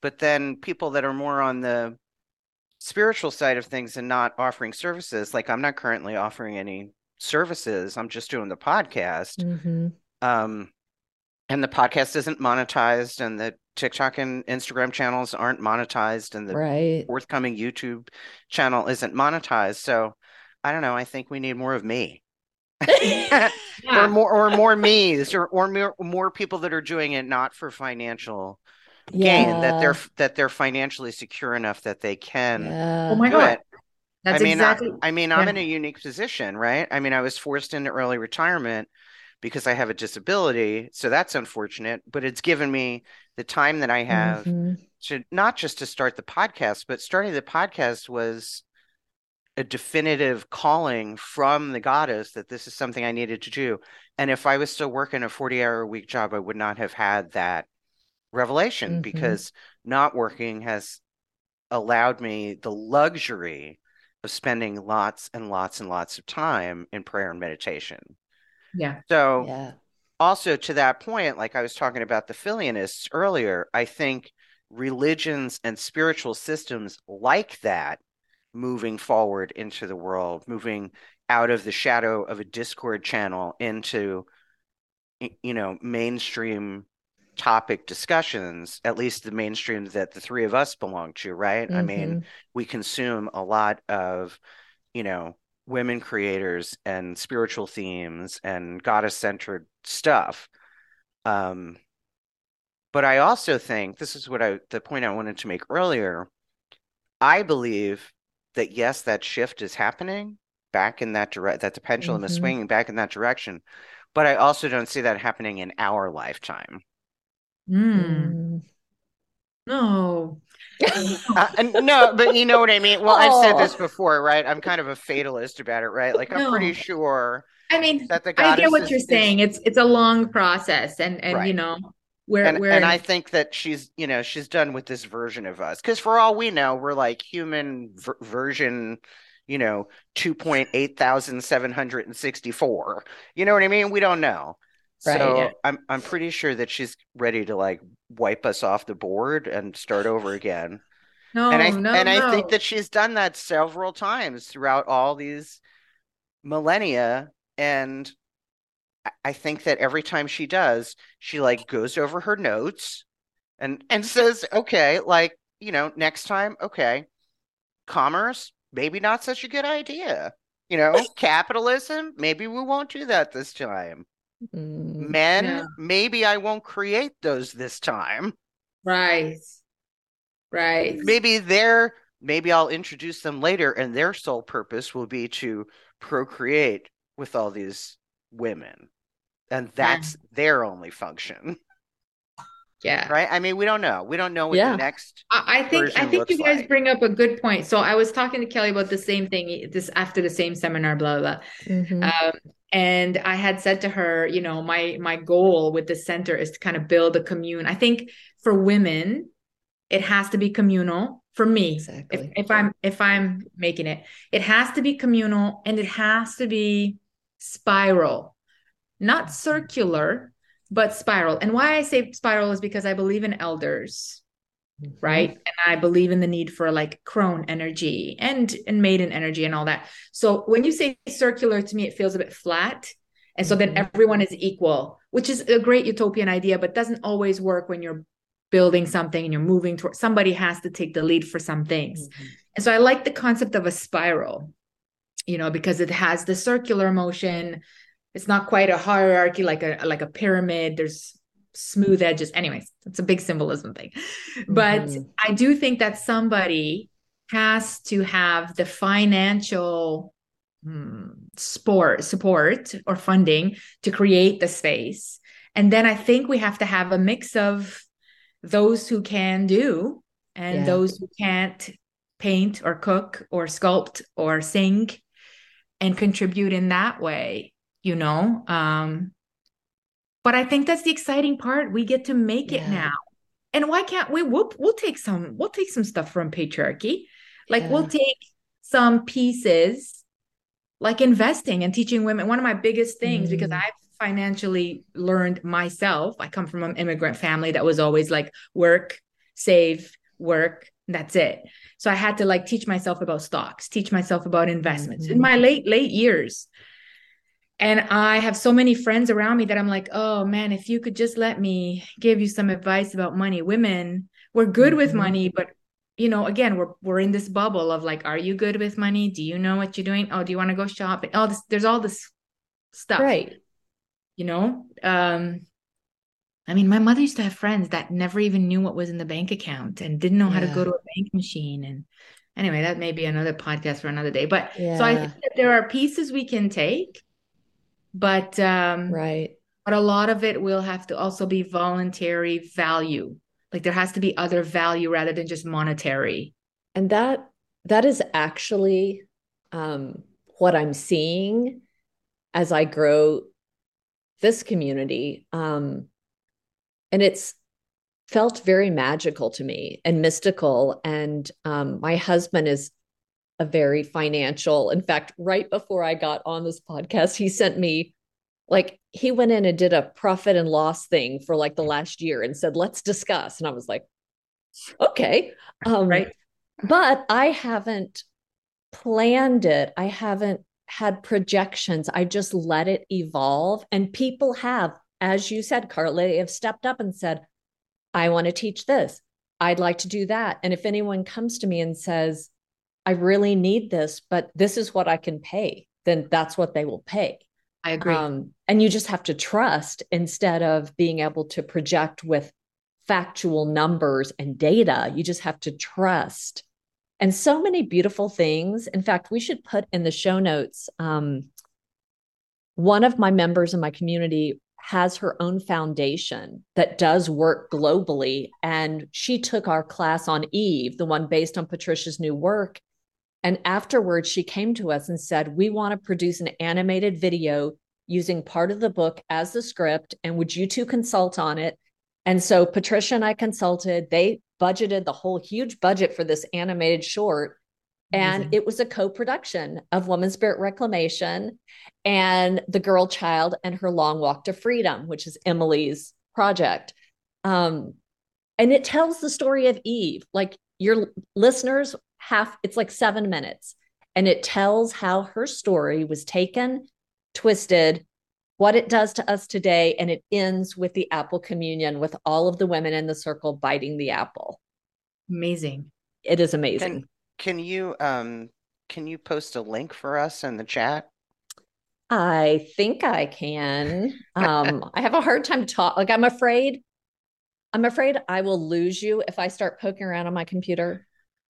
but then people that are more on the spiritual side of things and not offering services. Like I'm not currently offering any services. I'm just doing the podcast. Mhm. Um, and the podcast isn't monetized, and the TikTok and Instagram channels aren't monetized, and the Right. forthcoming YouTube channel isn't monetized. So I don't know. I think we need more of me. or more or more me's or or more, more people that are doing it not for financial gain that they're that they're financially secure enough that they can Yeah. Oh my do God. it. That's I mean, I- exactly. I, mean, I'm yeah. in a unique position, right? I mean, I was forced into early retirement because I have a disability, so that's unfortunate, but it's given me the time that I have Mhm. to not just to start the podcast, but starting the podcast was a definitive calling from the goddess that this is something I needed to do. And if I was still working a 40 hour a week job, I would not have had that revelation Mhm. because not working has allowed me the luxury of spending lots and lots and lots of time in prayer and meditation. Yeah. So Yeah. also to that point, like I was talking about the Filianists earlier, I think religions and spiritual systems like that moving forward into the world, moving out of the shadow of a Discord channel into, you know, mainstream topic discussions, at least the mainstream that the three of us belong to, right? I mean, Mhm. we consume a lot of, you know, women creators and spiritual themes and goddess centered stuff. Um, but I also think this is what I, the point I wanted to make earlier. I believe that yes, that shift is happening back in that direct, that the pendulum is Mhm. swinging back in that direction. But I also don't see that happening in our lifetime. Mm. Mm. No. uh, no, but you know what I mean. Well, I've said this before, right? I'm kind of a fatalist about it, right? Like I'm no. pretty sure. I mean, that the I get what you're is, saying. It's it's a long process, and and right. you know where and, where and I think that she's you know she's done with this version of us. Because for all we know, we're like human ver- version you know 2.8764 you know what i mean? We don't know. Right. so i'm i'm pretty sure that she's ready to like wipe us off the board and start over again. No and i no, and no. i think that she's done that several times throughout all these millennia. And i think that every time she does she like goes over her notes and and says okay like you know next time okay commerce maybe not such a good idea. You know, capitalism, maybe we won't do that this time. Mm, Men, yeah. maybe I won't create those this time. Right. Right. Maybe they're maybe I'll introduce them later and their sole purpose will be to procreate with all these women. And that's yeah. their only function. Yeah. Right. I mean, we don't know. We don't know what yeah. the next. I, I think. I think you guys like. bring up a good point. So I was talking to Kelly about the same thing. This after the same seminar, blah blah. Mm-hmm. Um, and I had said to her, you know, my my goal with the center is to kind of build a commune. I think for women, it has to be communal. For me, exactly. if, if I'm if I'm making it, it has to be communal and it has to be spiral, not circular but spiral. And why I say spiral is because I believe in elders, mm-hmm. right? And I believe in the need for like crone energy and and maiden energy and all that. So when you say circular to me, it feels a bit flat. And so mm-hmm. then everyone is equal, which is a great utopian idea, but doesn't always work when you're building something and you're moving towards somebody has to take the lead for some things. Mm-hmm. And so I like the concept of a spiral, you know, because it has the circular motion. It's not quite a hierarchy like a like a pyramid. There's smooth edges. Anyways it's a big symbolism thing. But mm-hmm. i do think that somebody has to have the financial hmm, sport support or funding to create the space. And then i think we have to have a mix of those who can do and yeah. those who can't paint or cook or sculpt or sing and contribute in that way you know um but i think that's the exciting part we get to make yeah. it now and why can't we we'll, we'll take some we'll take some stuff from patriarchy like yeah. we'll take some pieces like investing and teaching women one of my biggest things mm. because i've financially learned myself i come from an immigrant family that was always like work save work that's it so i had to like teach myself about stocks teach myself about investments mm-hmm. in my late late years and I have so many friends around me that I'm like, oh man, if you could just let me give you some advice about money. Women, we're good mm-hmm. with money, but you know, again, we're we're in this bubble of like, are you good with money? Do you know what you're doing? Oh, do you want to go shopping? All this, there's all this stuff. Right. You know? Um, I mean, my mother used to have friends that never even knew what was in the bank account and didn't know yeah. how to go to a bank machine. And anyway, that may be another podcast for another day. But yeah. so I think that there are pieces we can take but um right but a lot of it will have to also be voluntary value like there has to be other value rather than just monetary and that that is actually um what i'm seeing as i grow this community um and it's felt very magical to me and mystical and um my husband is a very financial. In fact, right before I got on this podcast, he sent me like he went in and did a profit and loss thing for like the last year and said, "Let's discuss." And I was like, "Okay." Um, right. But I haven't planned it. I haven't had projections. I just let it evolve and people have as you said, Carla, they have stepped up and said, I want to teach this. I'd like to do that. And if anyone comes to me and says, I really need this, but this is what I can pay, then that's what they will pay. I agree. Um, and you just have to trust instead of being able to project with factual numbers and data. You just have to trust. And so many beautiful things. In fact, we should put in the show notes. Um, one of my members in my community has her own foundation that does work globally. And she took our class on Eve, the one based on Patricia's new work. And afterwards, she came to us and said, We want to produce an animated video using part of the book as the script. And would you two consult on it? And so Patricia and I consulted. They budgeted the whole huge budget for this animated short. And it was a co production of WomanSpirit Reclamation and The Girl Child and Her Long Walk to Freedom, which is Emily's project. Um, and it tells the story of Eve. Like your listeners have, it's like seven minutes, and it tells how her story was taken, twisted, what it does to us today, and it ends with the apple communion with all of the women in the circle biting the apple. Amazing. It is amazing. Can can you um can you post a link for us in the chat? I think I can. Um, I have a hard time talk. Like I'm afraid, I'm afraid I will lose you if I start poking around on my computer.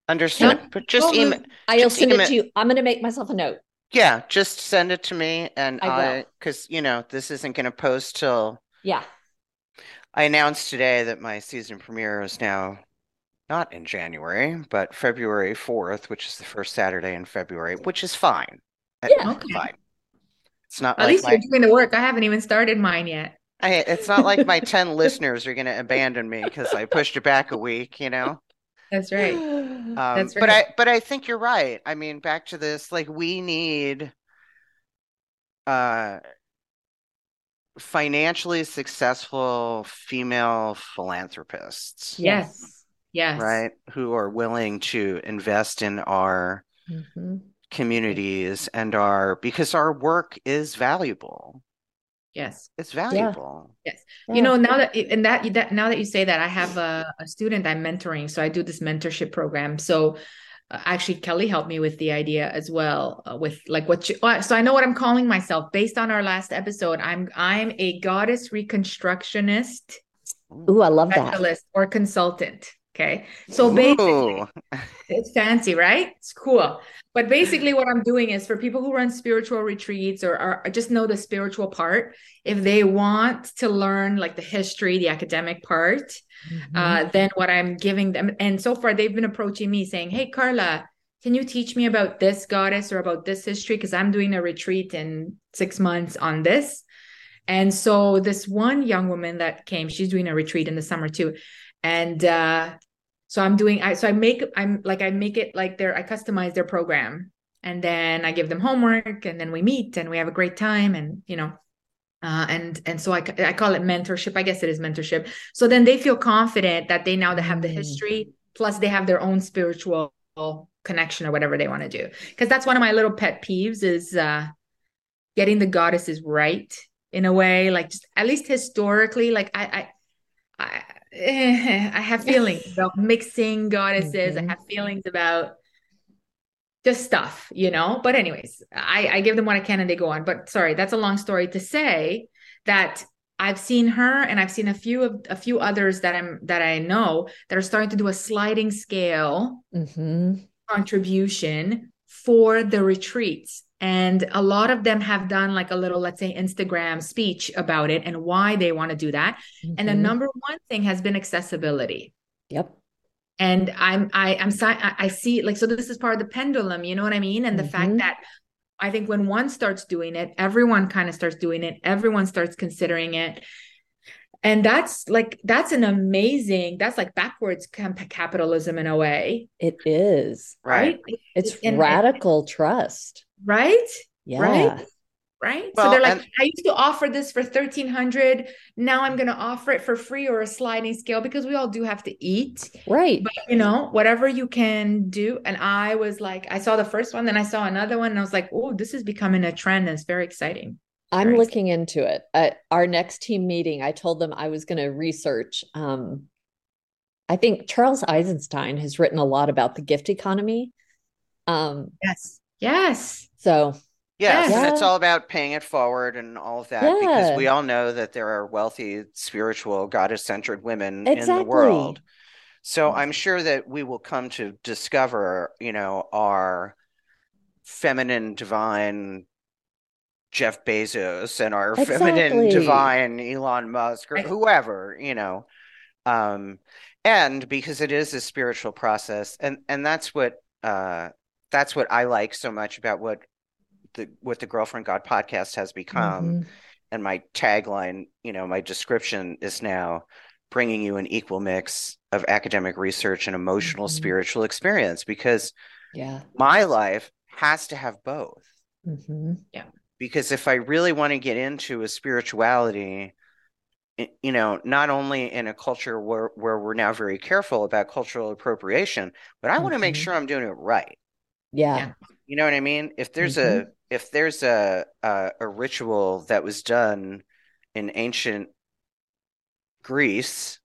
Understood. No, But just don't email. I'll Just send it email- to you. I'm going to make myself a note. Yeah, just send it to me, and. I because you know this isn't going to post till Yeah. I announced today that my season premiere is now not in January, but February 4th, which is the first Saturday in February, which is fine. Yeah. Okay. Fine. It's not At like least my you're doing the work. I haven't even started mine yet. I, it's not like my 10 listeners are going to abandon me because I pushed it back a week, you know? That's right. Um, That's but. I but I think you're right. I mean, back to this, like we need uh financially successful female philanthropists, Yes. Yes. right? Who are willing to invest in our Mhm. communities and our because our work is valuable. Yes. It's valuable. Yes. You know, now that and that that now that you say that, I have a, a student I'm mentoring, so I do this mentorship program. So uh, actually, Kelly helped me with the idea as well, uh, with like what you. uh, So I know what I'm calling myself based on our last episode. I'm I'm a goddess reconstructionist Ooh, I love that. specialist or consultant. Okay, so basically. Ooh. It's fancy, right? It's cool. But basically, what I'm doing is for people who run spiritual retreats or, or just know the spiritual part, if they want to learn like the history, the academic part, Mhm. uh, then what I'm giving them, and so far they've been approaching me saying, Hey, Carla, can you teach me about this goddess or about this history? Because I'm doing a retreat in six months on this. And so this one young woman that came, she's doing a retreat in the summer too. And uh, so I'm doing I so I make I'm like I make it like their I customize their program. And then I give them homework and then we meet and we have a great time and you know uh, and and so I I call it mentorship. I guess it is mentorship. So then they feel confident that they now they have the Mm. history plus they have their own spiritual connection or whatever they want to do. Because that's one of my little pet peeves is uh getting the goddesses right in a way like just at least historically like I I I, I have feelings about mixing goddesses. I Mhm. have feelings about just stuff, you know. But anyways, I, I give them what I can and they go on. But sorry, that's a long story to say that I've seen her and I've seen a few of a few others that I'm that I know that are starting to do a sliding scale Mhm. contribution for the retreats. And a lot of them have done like a little, let's say, Instagram speech about it and why they want to do that. And the Mhm. number one thing has been accessibility. Yep. And I'm I I'm I see like so this is part of the pendulum, you know what I mean? And the fact Mhm. that I think when one starts doing it, everyone kind of starts doing it, everyone starts considering it. And that's like that's an amazing, that's like backwards camp- capitalism in a way, It is. Right. right? It's And- and- radical trust. Right? Yeah. Right? Right? so they're like, and- I used to offer this for 1300 Now I'm going to offer it for free or a sliding scale because we all do have to eat. Right. But you know, whatever you can do. And I was like, I saw the first one, then I saw another one, and I was like, oh, this is becoming a trend. And it's very exciting. I'm Very looking into it. At our next team meeting, I told them I was going to research. Um, I think Charles Eisenstein has written a lot about the gift economy. Um, Yes. Yes. so Yes, and it's all about paying it forward and all of that because we all know that there are wealthy, spiritual, goddess-centered women in the world. So I'm sure that we will come to discover, you know, our feminine, divine Jeff Bezos and our Exactly. feminine divine Elon Musk or whoever, you know. Um, and because it is a spiritual process, and and that's what uh that's what I like so much about what the what the Girlfriend God podcast has become. Mhm. And my tagline, you know, my description is now bringing you an equal mix of academic research and emotional Mhm. spiritual experience because Yeah. my life has to have both hmm because if I really want to get into a spirituality, you know, not only in a culture where, where we're now very careful about cultural appropriation, but I want to make Mhm. sure I'm doing it right. Yeah. Yeah. You know what I mean? If there's a if there's a, a a ritual that was done in ancient Greece,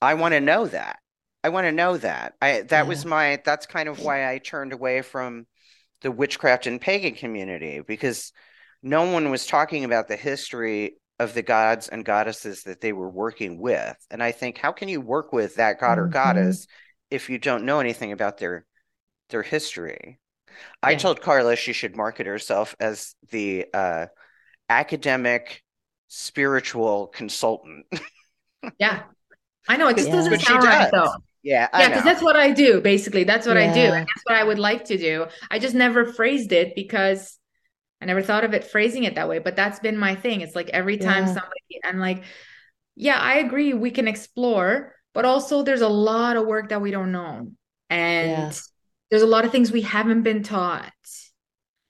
I want to know that. I want to know that. I that was my that's kind of why I turned away from the witchcraft and pagan community because no one was talking about the history of the gods and goddesses that they were working with. And I think how can you work with that god or Mhm. goddess if you don't know anything about their their history? I told Carla she should market herself as the uh, academic spiritual consultant. Yeah. I know it just Yeah. doesn't sound right does. though. Yeah, I Yeah, because that's what I do, basically. That's what I do. And that's what I would like to do. I just never phrased it because I never thought of it phrasing it that way. But that's been my thing. It's like every time Yeah. somebody, I'm like, yeah, I agree. We can explore, but also there's a lot of work that we don't know. And Yeah. there's a lot of things we haven't been taught.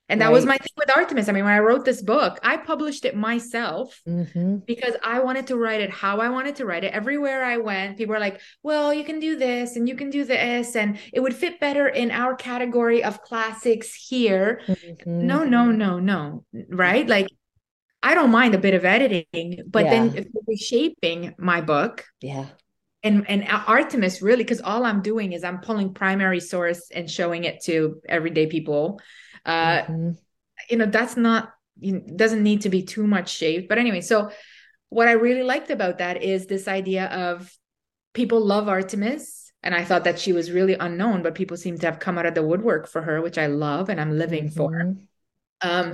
And that was my thing with Artemis. I mean, when I wrote this book, I published it myself hmm because I wanted to write it how I wanted to write it. Everywhere I went, people were like, well, you can do this and you can do this, and it would fit better in our category of classics here. hmm No, no, no, no. Right? Like, I don't mind a bit of editing, but then Yeah. if you're reshaping my book Yeah. and and Artemis really, because all I'm doing is I'm pulling primary source and showing it to everyday people. Uh, Mhm. you know that's not you doesn't need to be too much shaped. But anyway so what i really liked about that is this idea of people love artemis. And i thought that she was really unknown but people seem to have come out of the woodwork for her which i love and i'm living for. Mhm. um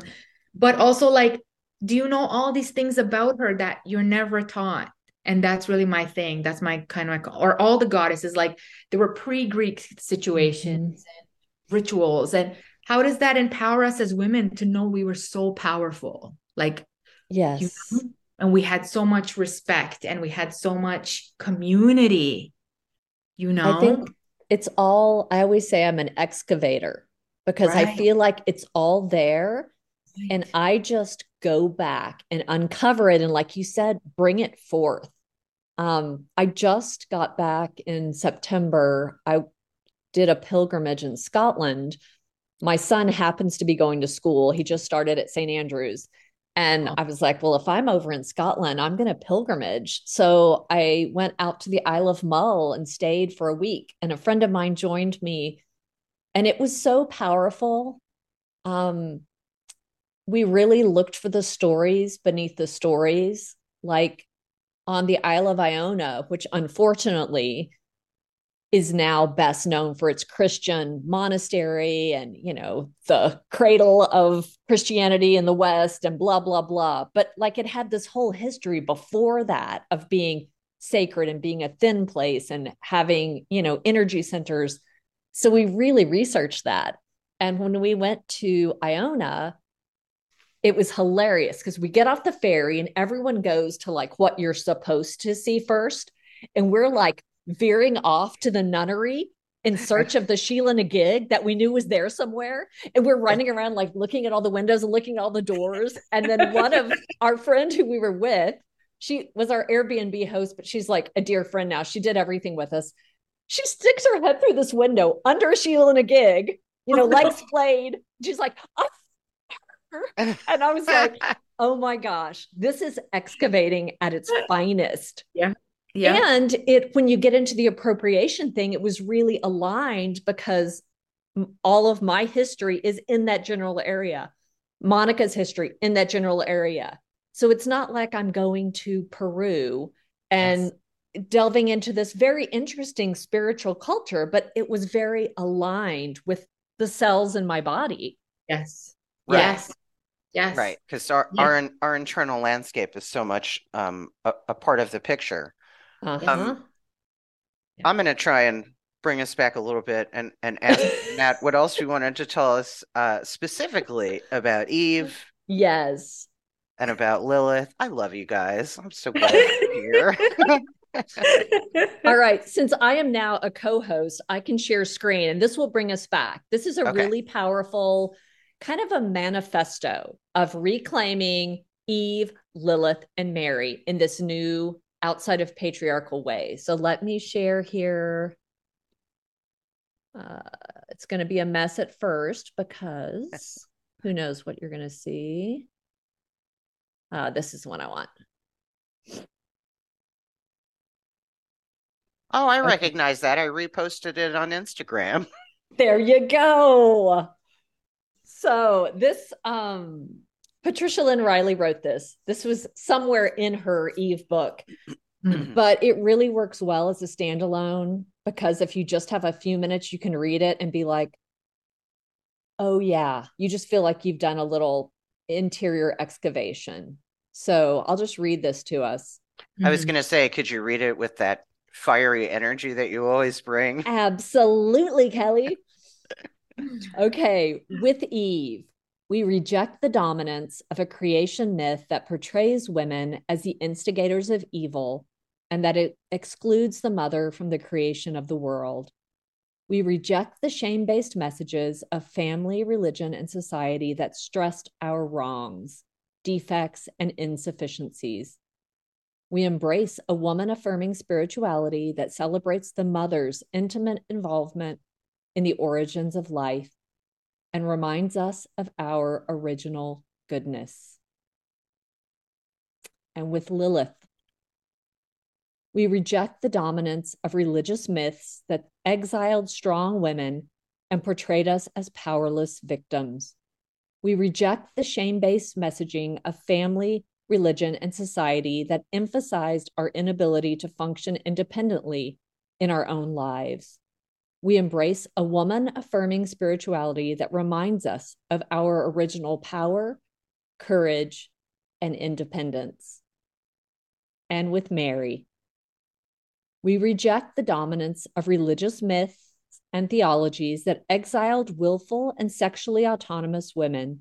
but also like do you know all these things about her that you're never taught? And that's really my thing. That's my kind of or all the goddesses like there were pre-greek situations and rituals and how does that empower us as women to know we were so powerful like Yes. you know and we had so much respect and we had so much community you know I think it's all, I always say I'm an excavator because I feel like it's all there. And I just go back and uncover it. And like you said, bring it forth. Um, I just got back in September. I did a pilgrimage in Scotland. My son happens to be going to school. He just started at St. Andrews. And. I was like, well, if I'm over in Scotland, I'm going to pilgrimage. So I went out to the Isle of Mull and stayed for a week. And a friend of mine joined me. And it was so powerful. Um, we really looked for the stories beneath the stories, like on the Isle of Iona, which unfortunately is now best known for its Christian monastery and, you know, the cradle of Christianity in the West and blah, blah, blah. But like it had this whole history before that of being sacred and being a thin place and having, you know, energy centers. So we really researched that. And when we went to Iona, it was hilarious because we get off the ferry and everyone goes to like what you're supposed to see first. And we're like veering off to the nunnery in search of the Sheela na gig that we knew was there somewhere. And we're running around like looking at all the windows and looking at all the doors. And then one of our friend who we were with, she was our Airbnb host, but she's like a dear friend now. She did everything with us. She sticks her head through this window under Sheela na gig, you know, legs played. She's like, "I and I was like, oh my gosh, this is excavating at its finest. yeah And it when you get into the appropriation thing, it was really aligned because all of my history is in that general area. Monica's history in that general area. So it's not like I'm going to Peru and delving into this very interesting spiritual culture, but it was very aligned with the cells in my body. yes Right. yes Yes. Right, because our Yeah. our our internal landscape is so much um a, a part of the picture. Uh-huh. I'm gonna try and bring us back a little bit and and ask Matt what else you wanted to tell us uh specifically about Eve yes. and about Lilith. I love you guys. I'm so glad you're here. All right. Since I am now a co host, I can share screen and this will bring us back. This is a Okay. really powerful kind of a manifesto of reclaiming Eve, Lilith, and Mary in this new outside of patriarchal way. So let me share here. Uh, it's going to be a mess at first because who knows what you're going to see. Uh, this is the one I want. Oh, I Okay. recognize that. I reposted it on Instagram. There you go. So this um Patricia Lynn Reilly wrote this. This was somewhere in her Eve book, Mm. but it really works well as a standalone because if you just have a few minutes, you can read it and be like, oh yeah, you just feel like you've done a little interior excavation. So I'll just read this to us. I was Mhm. gonna say, could you read it with that fiery energy that you always bring? Absolutely, Kelly. Okay, with Eve, we reject the dominance of a creation myth that portrays women as the instigators of evil and that it excludes the mother from the creation of the world. We reject the shame based messages of family, religion, and society that stressed our wrongs, defects, and insufficiencies. We embrace a woman affirming spirituality that celebrates the mother's intimate involvement in the origins of life and reminds us of our original goodness. And with Lilith, we reject the dominance of religious myths that exiled strong women and portrayed us as powerless victims. We reject the shame based messaging of family, religion, and society that emphasized our inability to function independently in our own lives. We embrace a woman affirming spirituality that reminds us of our original power, courage, and independence. And with Mary, we reject the dominance of religious myths and theologies that exiled willful and sexually autonomous women.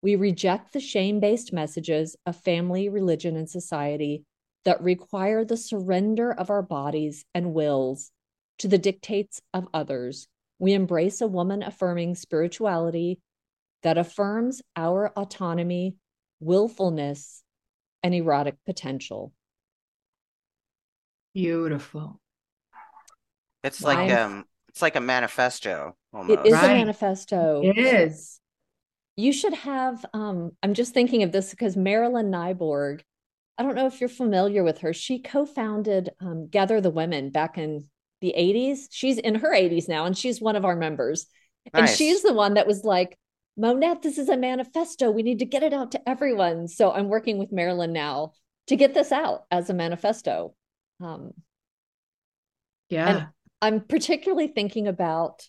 We reject the shame based messages of family, religion, and society that require the surrender of our bodies and wills to the dictates of others. We embrace a woman affirming spirituality that affirms our autonomy, willfulness, and erotic potential. Beautiful. It's like Mine- um, it's like a manifesto It almost. is Right. a manifesto. It is. You should have, um, I'm just thinking of this because Marilyn Nyborg, I don't know if you're familiar with her. She co founded um, Gather the Women back in the 80s. She's in her 80s now, and she's one of our members. And she's the one that was like, Monette, this is a manifesto. We need to get it out to everyone. So I'm working with Marilyn now to get this out as a manifesto. Um, Yeah. I'm particularly thinking about,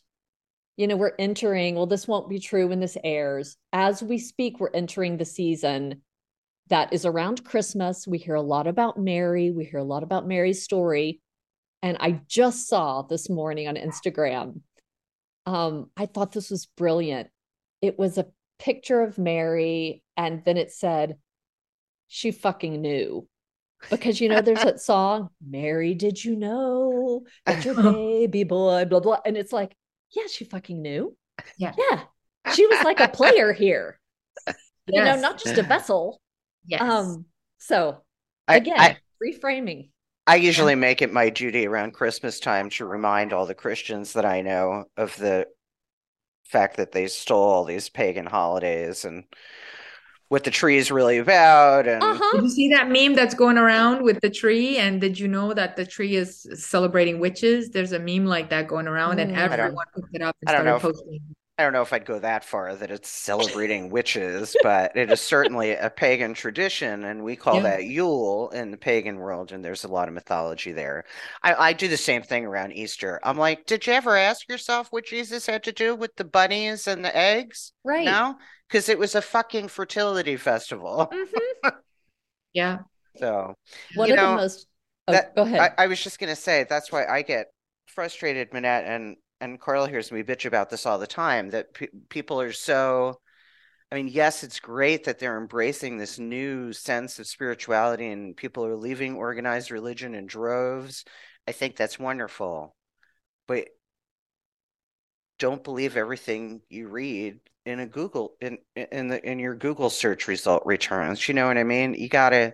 you know, we're entering, well, this won't be true when this airs. As we speak, we're entering the season that is around Christmas. We hear a lot about Mary, we hear a lot about Mary's story. And I just saw this morning on Instagram. Um, I thought this was brilliant. It was a picture of Mary, and then it said, she fucking knew because you know there's that song mary did you know that your baby boy blah blah and it's like yeah she fucking knew Yeah. yeah she was like a player here you know not just a vessel Yes. um so I, again I, reframing I usually make it my duty around Christmas time to remind all the Christians that I know of the fact that they stole all these pagan holidays and what the tree is really about. And uh-huh Did you see that meme that's going around with the tree? And did you know that the tree is celebrating witches? There's a meme like that going around, and Mm. I don't- everyone picked it up and I don't started know if- posting. I don't know if I'd go that far that it's celebrating witches, but it is certainly a pagan tradition, and we call Yeah. that Yule in the pagan world, and there's a lot of mythology there. I, I do the same thing around Easter. I'm like, did you ever ask yourself what Jesus had to do with the bunnies and the eggs? Right. No, because it was a fucking fertility festival. Mhm. yeah. So One You of know, the most. Oh, that- go ahead. I, I was just gonna say that's why I get frustrated, Monette, and and Carl hears me bitch about this all the time. That pe people are so. I mean, yes, it's great that they're embracing this new sense of spirituality, and people are leaving organized religion in droves. I think that's wonderful, but don't believe everything you read in a Google in in the in your Google search result returns. You know what I mean? You gotta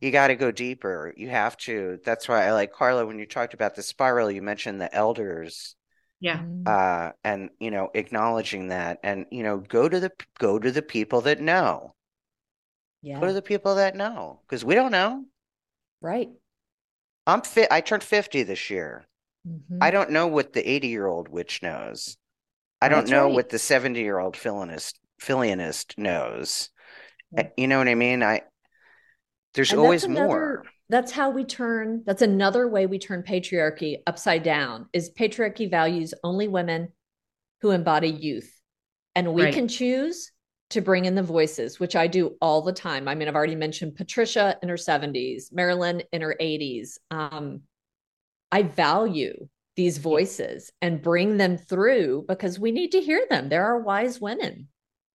you got to go deeper. You have to. That's why I like Carla when you talked about the spiral, you mentioned the elders Yeah. Mm. uh and you know acknowledging that and you know go to the go to the people that know. yeah. Go to the people that know because we don't know. right. I'm fit I turned 50 this year. Mhm. I don't know what the 80-year-old witch knows. I don't That's know right. what the 70-year-old Filianist Filianist knows. Yeah. Uh, You know what I mean? I there's And always that's more. That's how we turn, that's another way we turn patriarchy upside down is patriarchy values only women who embody youth. And we Right. can choose to bring in the voices, which I do all the time. I mean, I've already mentioned Patricia in her 70s, Marilyn in her 80s. Um, I value these voices and bring them through because we need to hear them. There are wise women.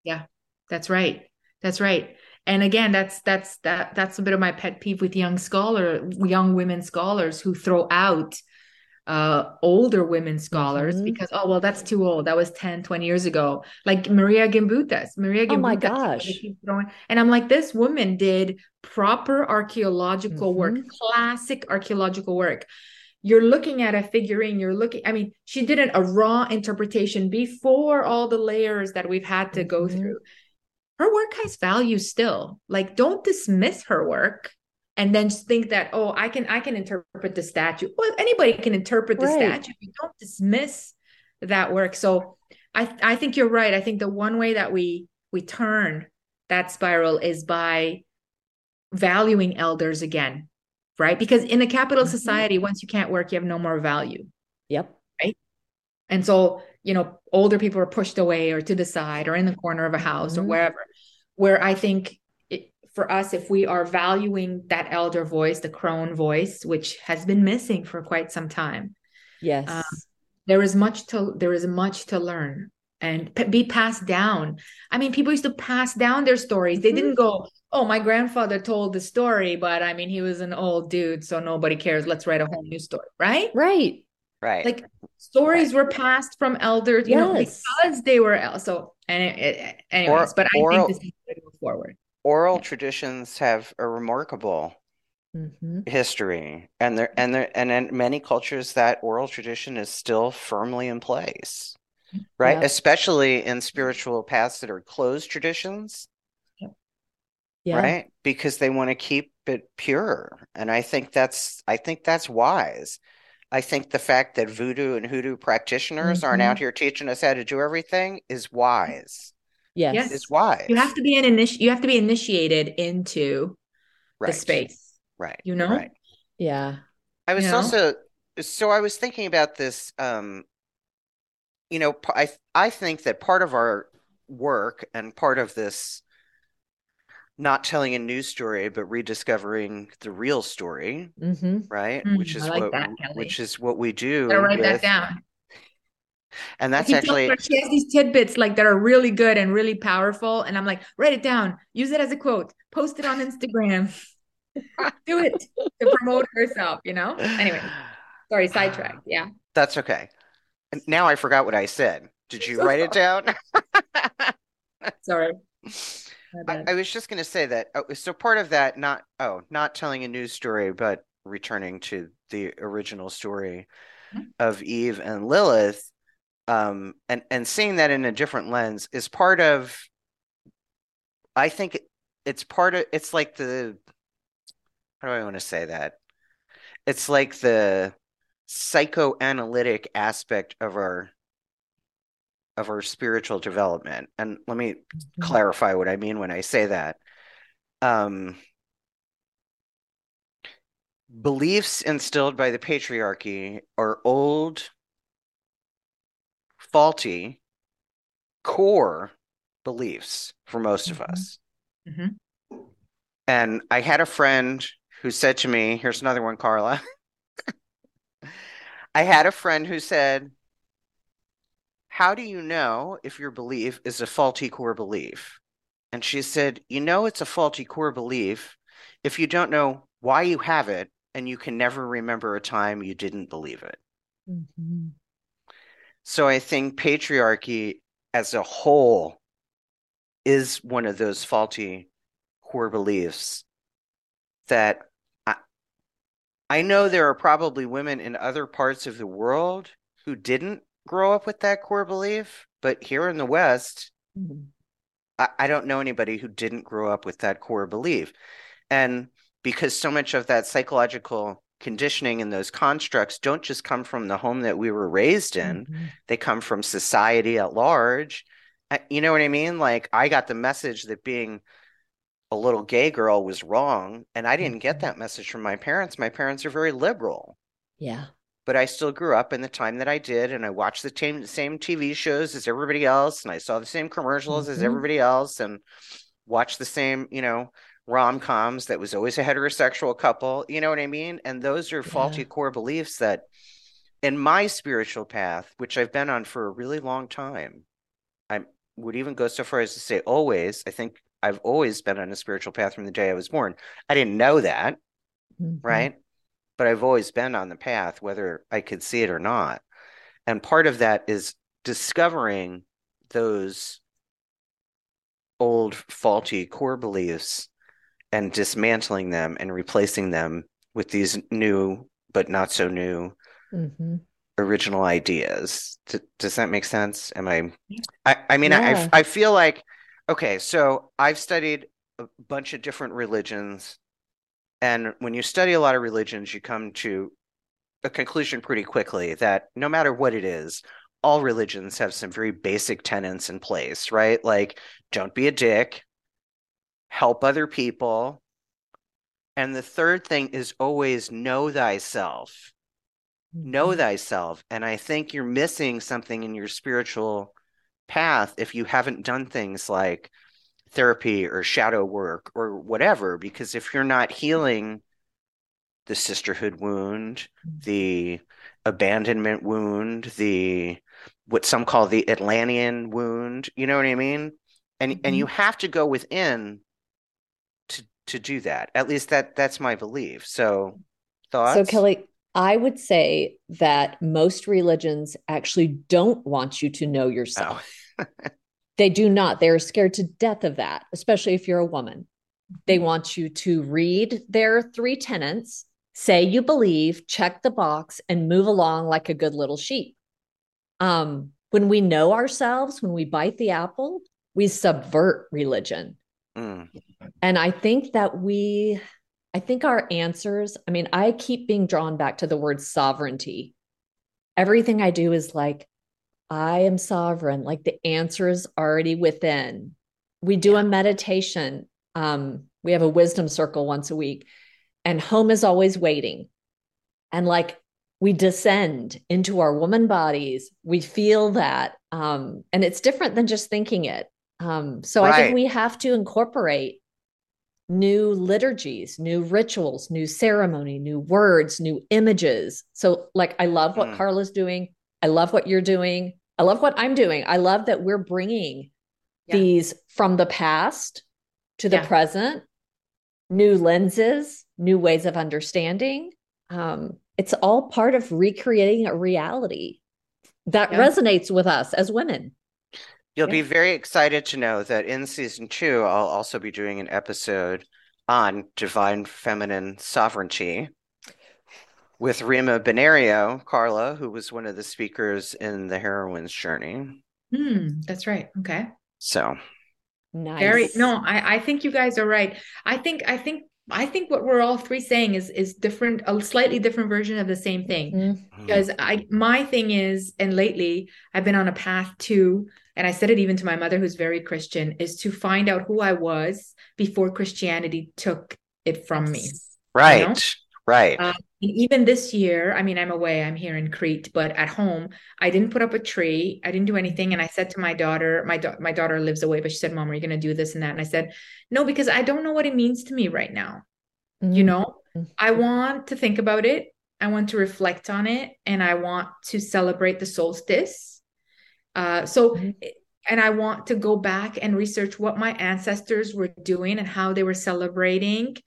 Yeah, that's right. That's right. And again, that's that's that that's a bit of my pet peeve with young scholar, young women scholars who throw out uh older women scholars Mhm. because oh well that's too old that was 10 20 years ago like marija gimbutas marija Oh my Gimbutas, know, they gosh. and i'm like this woman did proper archaeological work Mhm. classic archaeological work you're looking at a figurine you're looking i mean she did an, a raw interpretation before all the layers that we've had to go Mhm. through her work has value still like don't dismiss her work and then think that oh i can i can interpret the statue well anybody can interpret the Right. statue you don't dismiss that work so i i think you're right i think the one way that we we turn that spiral is by valuing elders again right because in a capital Mhm. society once you can't work you have no more value Yep. Right. And so, you know, older people are pushed away or to the side or in the corner of a house or Mhm. wherever. Where I think it, for us, if we are valuing that elder voice, the crone voice, which has been missing for quite some time, Yes. Um, there is much to there is much to learn and p- be passed down. I mean, people used to pass down their stories. They Mhm. didn't go, "Oh, my grandfather told the story, but I mean, he was an old dude, so nobody cares. Let's write a whole new story." Right? right. Right. like stories were passed from elders you know because they were so and it, it, anyways Or- but i oral- think this is way to move forward Oral Yeah. traditions have a remarkable Mhm. history and there and there and in many cultures that oral tradition is still firmly in place right Yeah. especially in spiritual paths that are closed traditions Yeah. right because they want to keep it pure and i think that's i think that's wise i think the fact that voodoo and hoodoo practitioners aren't Mhm. out here teaching us how to do everything is wise Yes. Yes. is wise you have to be an initi- you have to be initiated into the space right you know right Yeah. I was You know? also so I was thinking about this. Um, you know, I I think that part of our work and part of this not telling a news story but rediscovering the real story, hmm right? Mm, which is like what that, which is what we do gotta write that down. And that's actually her she has these tidbits like that are really good and really powerful and i'm like write it down. Use it as a quote. Post it on instagram. Do it to promote herself you know? Anyway sorry sidetracked yeah. That's okay. Now I forgot what I said. Did you write it down? sorry I. I was just going to say that. Oh, so part of that, not oh, not telling a news story, but returning to the original story Mhm. of Eve and Lilith, um, and and seeing that in a different lens is part of. I think it's part of. It's like the. How do I want to say that? It's like the psychoanalytic aspect of our of our spiritual development. And let me Mhm. clarify what I mean when I say that. Um, beliefs instilled by the patriarchy are old, faulty, core beliefs for most of Mhm. us. Mhm. And I had a friend who said to me, here's another one, Carla. I had a friend who said, How do you know if your belief is a faulty core belief? And she said, You know, it's a faulty core belief if you don't know why you have it and you can never remember a time you didn't believe it. Mhm. So I think patriarchy as a whole is one of those faulty core beliefs that I, I know there are probably women in other parts of the world who didn't grow up with that core belief, but here in the West, Mhm. I, I don't know anybody who didn't grow up with that core belief. And because so much of that psychological conditioning and those constructs don't just come from the home that we were raised in, Mhm. they come from society at large. You know what I mean? Like I got the message that being a little gay girl was wrong, and I didn't get Mhm. that message from my parents. My parents are very liberal, Yeah. But I still grew up in the time that I did, and I watched the same same TV shows as everybody else, and I saw the same commercials as Mhm. everybody else, and watched the same, you know, rom-coms that was always a heterosexual couple. You know what I mean? And those are faulty Yeah. core beliefs that in my spiritual path, which I've been on for a really long time, I would even go so far as to say always. I think I've always been on a spiritual path from the day I was born. I didn't know that, Mhm. right? But I've always been on the path, whether I could see it or not. And part of that is discovering those old faulty core beliefs and dismantling them and replacing them with these new but not so new Mhm. original ideas. D- does that make sense? Am I? I, I mean, I, I feel like, okay, so I've studied a bunch of different religions. And when you study a lot of religions, you come to a conclusion pretty quickly that no matter what it is, all religions have some very basic tenets in place, right? Like, don't be a dick, help other people. And the third thing is always know thyself know Mhm. thyself. And I think you're missing something in your spiritual path if you haven't done things like therapy or shadow work or whatever. Because if you're not healing the sisterhood wound, mm-hmm. the abandonment wound, the what some call the Atlantean wound, you know what I mean? And and you mm-hmm. have to go within to to do that. At least that that's my belief. So thoughts? So, Kelly, I would say that most religions actually don't want you to know oh. yourself. Oh. They do not. They're scared to death of that, especially if you're a woman. They want you to read their three tenets, say you believe, check the box, and move along like a good little sheep. Um, when we know ourselves, when we bite the apple, we subvert religion. Mm. And I think that we, I think our answers, I mean, I keep being drawn back to the word sovereignty. Everything I do is like, I am sovereign, like the answer is already within. We do a meditation. Um, we have a wisdom circle once a week, and home is always waiting. And like we descend into our woman bodies, we feel that. Um, and it's different than just thinking it. Um, so I think we have to incorporate new liturgies, new rituals, new ceremony, new words, new images. So, like, I love what Mm. Carla's doing. I love what you're doing. I love what I'm doing. I love that we're bringing Yeah. these from the past to the Yeah. present, new lenses, new ways of understanding. Um, it's all part of recreating a reality that Yeah. resonates with us as women. You'll Yeah. be very excited to know that in season two, I'll also be doing an episode on divine feminine sovereignty with Rima Benario, Carla, who was one of the speakers in the heroine's journey. Hmm, that's right. Okay. So, Nice. Very no, I, I think you guys are right. I think I think I think what we're all three saying is is different, a slightly different version of the same thing. Mhm. Because I my thing is, and lately I've been on a path to, and I said it even to my mother who's very Christian, is to find out who I was before Christianity took it from me. Right. know? Right. Uh, And even this year, I mean, I'm away, I'm here in Crete, but at home, I didn't put up a tree. I didn't do anything. And I said to my daughter, my, da- my daughter lives away, but she said, Mom, are you going to do this and that? And I said, No, because I don't know what it means to me right now. You know, Mhm. I want to think about it. I want to reflect on it and I want to celebrate the solstice. Uh, so, Mhm. and I want to go back and research what my ancestors were doing and how they were celebrating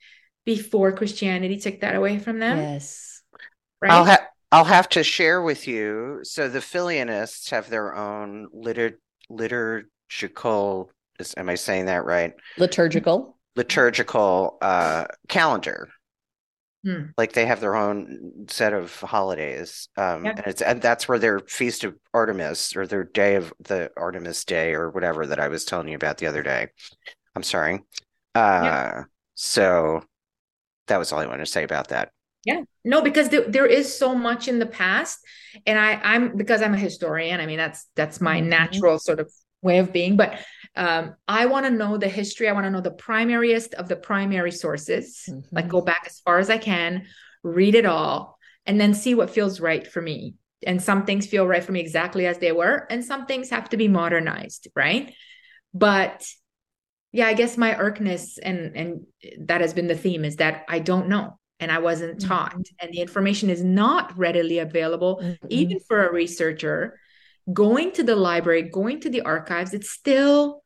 before Christianity took that away from them. Yes. Right. I'll have I'll have to share with you. So the Filianists have their own litur liturgical. Is, am I saying that right? Liturgical. Liturgical uh, calendar. Hmm. Like they have their own set of holidays, um, Yeah. and it's and that's where their feast of Artemis or their day of the Artemis Day or whatever that I was telling you about the other day. I'm sorry. Uh, so that was all I wanted to say about that. Yeah. No, because there, there is so much in the past. And I, I'm because I'm a historian. I mean, that's that's my Mhm. natural sort of way of being. But um, I want to know the history. I want to know the primariest of the primary sources. Like Mhm. go back as far as I can, read it all, and then see what feels right for me. And some things feel right for me exactly as they were, and some things have to be modernized, right? But yeah, I guess my irkness and and that has been the theme is that I don't know and I wasn't Mhm. taught and the information is not readily available Mhm. even for a researcher going to the library, going to the archives, it's still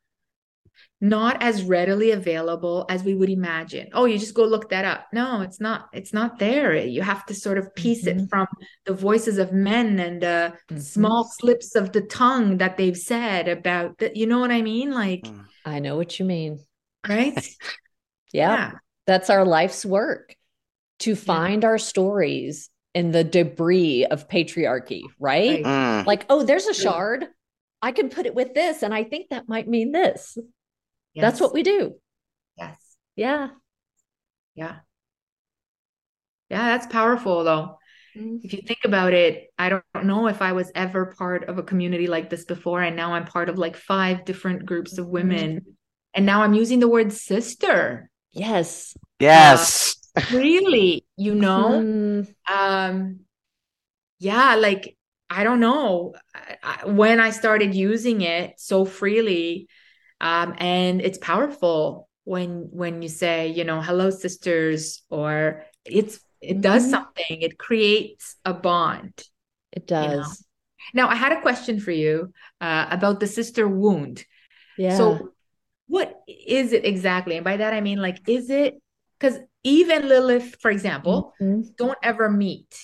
not as readily available as we would imagine. Oh, you just go look that up. No, it's not it's not there. You have to sort of piece it Mhm. from the voices of men and the Mhm. small slips of the tongue that they've said about the, you know what I mean? Like, Mm. I know what you mean. right? Yeah. That's our life's work to find our stories in the debris of patriarchy, right? Right. Mm. Like, oh, there's a shard. I can put it with this, and I think that might mean this. That's what we do. Yes. Yeah. Yeah. Yeah, that's powerful though. Mm. If you think about it, I don't know if I was ever part of a community like this before. And now I'm part of like five different groups of women. And now I'm using the word sister. Yes. Yes. Really, you know? Mhm. Um, yeah, like I don't know I, I, when I started using it so freely, um, and it's powerful when when you say, you know, hello, sisters, or it's it does Mhm. something. It creates a bond. It know. does. Now, I had a question for you uh, about the sister wound. Yeah. So, what is it exactly? And by that I mean, like, is it because Eve and Lilith, for example, Mhm. don't ever meet?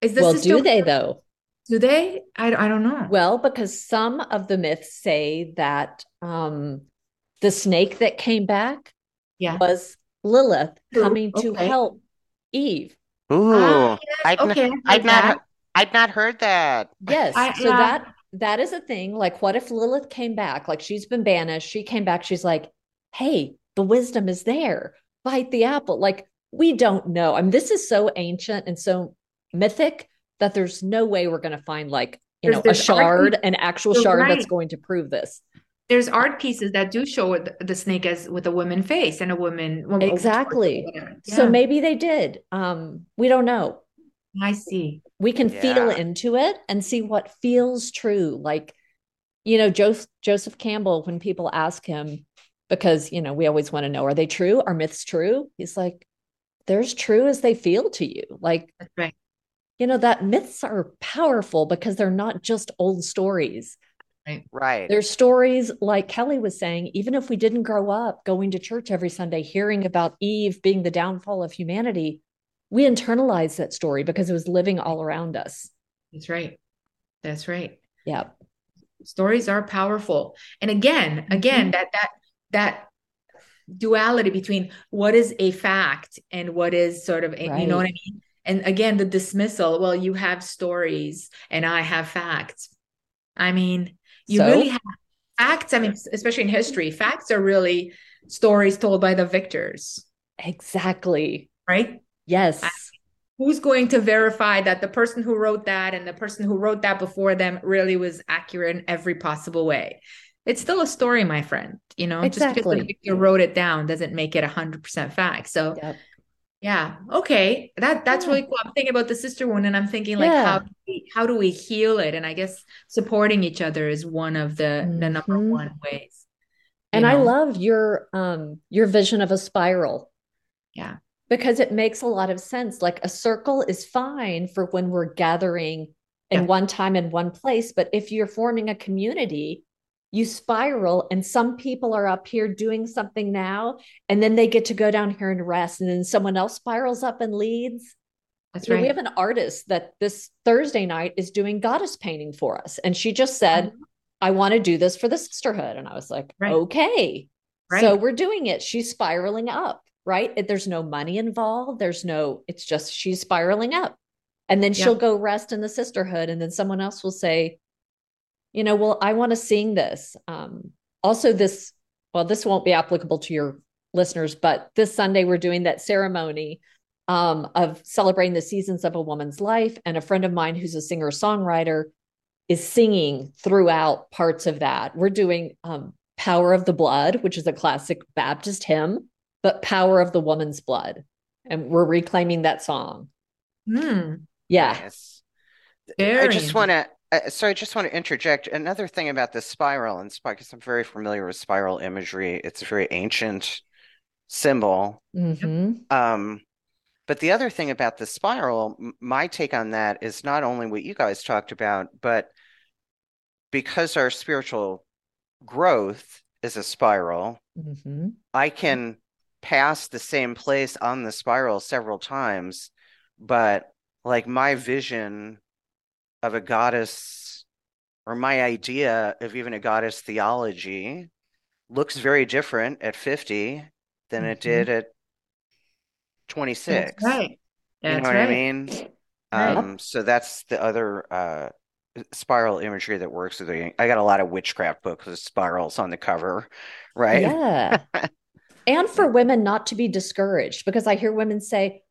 Is this well, do they though? Do they? I, I don't know. Well, because some of the myths say that um, the snake that came back yeah. was Lilith coming to help Eve. Ooh, Ah, I'd not, Okay. I I'd heard not, that. I'd not heard that. Yes. I- so yeah. that that is a thing. Like, what if Lilith came back? Like, she's been banished. She came back. She's like, hey, the wisdom is there. Bite the apple. Like, we don't know. I mean, this is so ancient and so mythic that there's no way we're going to find like, you There's- know, a there's art- shard, an actual You're shard that's right. going to prove this. There's art pieces that do show it- the snake as with a woman face and a woman. well, Exactly. whatever. So Yeah, maybe they did. Um, we don't know. I see. we can feel into it and see what feels true like you know joseph joseph campbell when people ask him because you know we always want to know are they true are myths true he's like they're as true as they feel to you like That's right. you know that myths are powerful because they're not just old stories Right. they're stories like kelly was saying even if we didn't grow up going to church every sunday hearing about eve being the downfall of humanity we internalized that story because it was living all around us That's right. That's right. yeah Stories are powerful. And again, mm-hmm. again, that that that duality between what is a fact and what is sort of a- you know what I mean? And again, the dismissal, well, you have stories and I have facts. I mean, you So? really have facts. I mean, especially in history, facts are really stories told by the victors. Exactly. right? Yes. Who's going to verify that the person who wrote that and the person who wrote that before them really was accurate in every possible way? It's still a story, my friend. You know, just because Exactly. the victor wrote it down doesn't make it 100% fact. So, Yep. Yeah, okay. That that's Yeah. really cool. I'm thinking about the sister wound and I'm thinking like Yeah. how do we, how do we heal it? And I guess supporting each other is one of the the number Mhm. one ways. And I love your um your vision of a spiral. Yeah. Because it makes a lot of sense. Like a circle is fine for when we're gathering in Yeah. one time in one place, but if you're forming a community, you spiral and some people are up here doing something now and then they get to go down here and rest and then someone else spirals up and leads. That's You know, right. we have an artist that this Thursday night is doing goddess painting for us and she just said, uh-huh. I want to do this for the sisterhood. And I was like, Right. okay. Right. So we're doing it. She's spiraling up, right? There's no money involved. There's no, it's just she's spiraling up. And then Yeah. she'll go rest in the sisterhood. And then someone else will say, you know, well, I want to sing this. Um, also, this, well, this won't be applicable to your listeners, but this Sunday we're doing that ceremony um, of celebrating the seasons of a woman's life. And a friend of mine who's a singer songwriter is singing throughout parts of that. We're doing um, Power of the Blood, which is a classic Baptist hymn, but Power of the Woman's Blood. And we're reclaiming that song. Hmm. Yeah. Yes. I just want to, uh, so I just want to interject another thing about the spiral and because I'm very familiar with spiral imagery. It's a very ancient symbol. hmm Um, but the other thing about the spiral, my take on that is not only what you guys talked about, but because our spiritual growth is a spiral, hmm I can pass the same place on the spiral several times, but like my vision of a goddess or my idea of even a goddess theology looks very different at 50 than it Mhm. did at 26. That's right. You know what right. I mean? Right. Um, so that's the other uh spiral imagery that works with it. I got a lot of witchcraft books with spirals on the cover, right? Yeah. and for women not to be discouraged because I hear women say,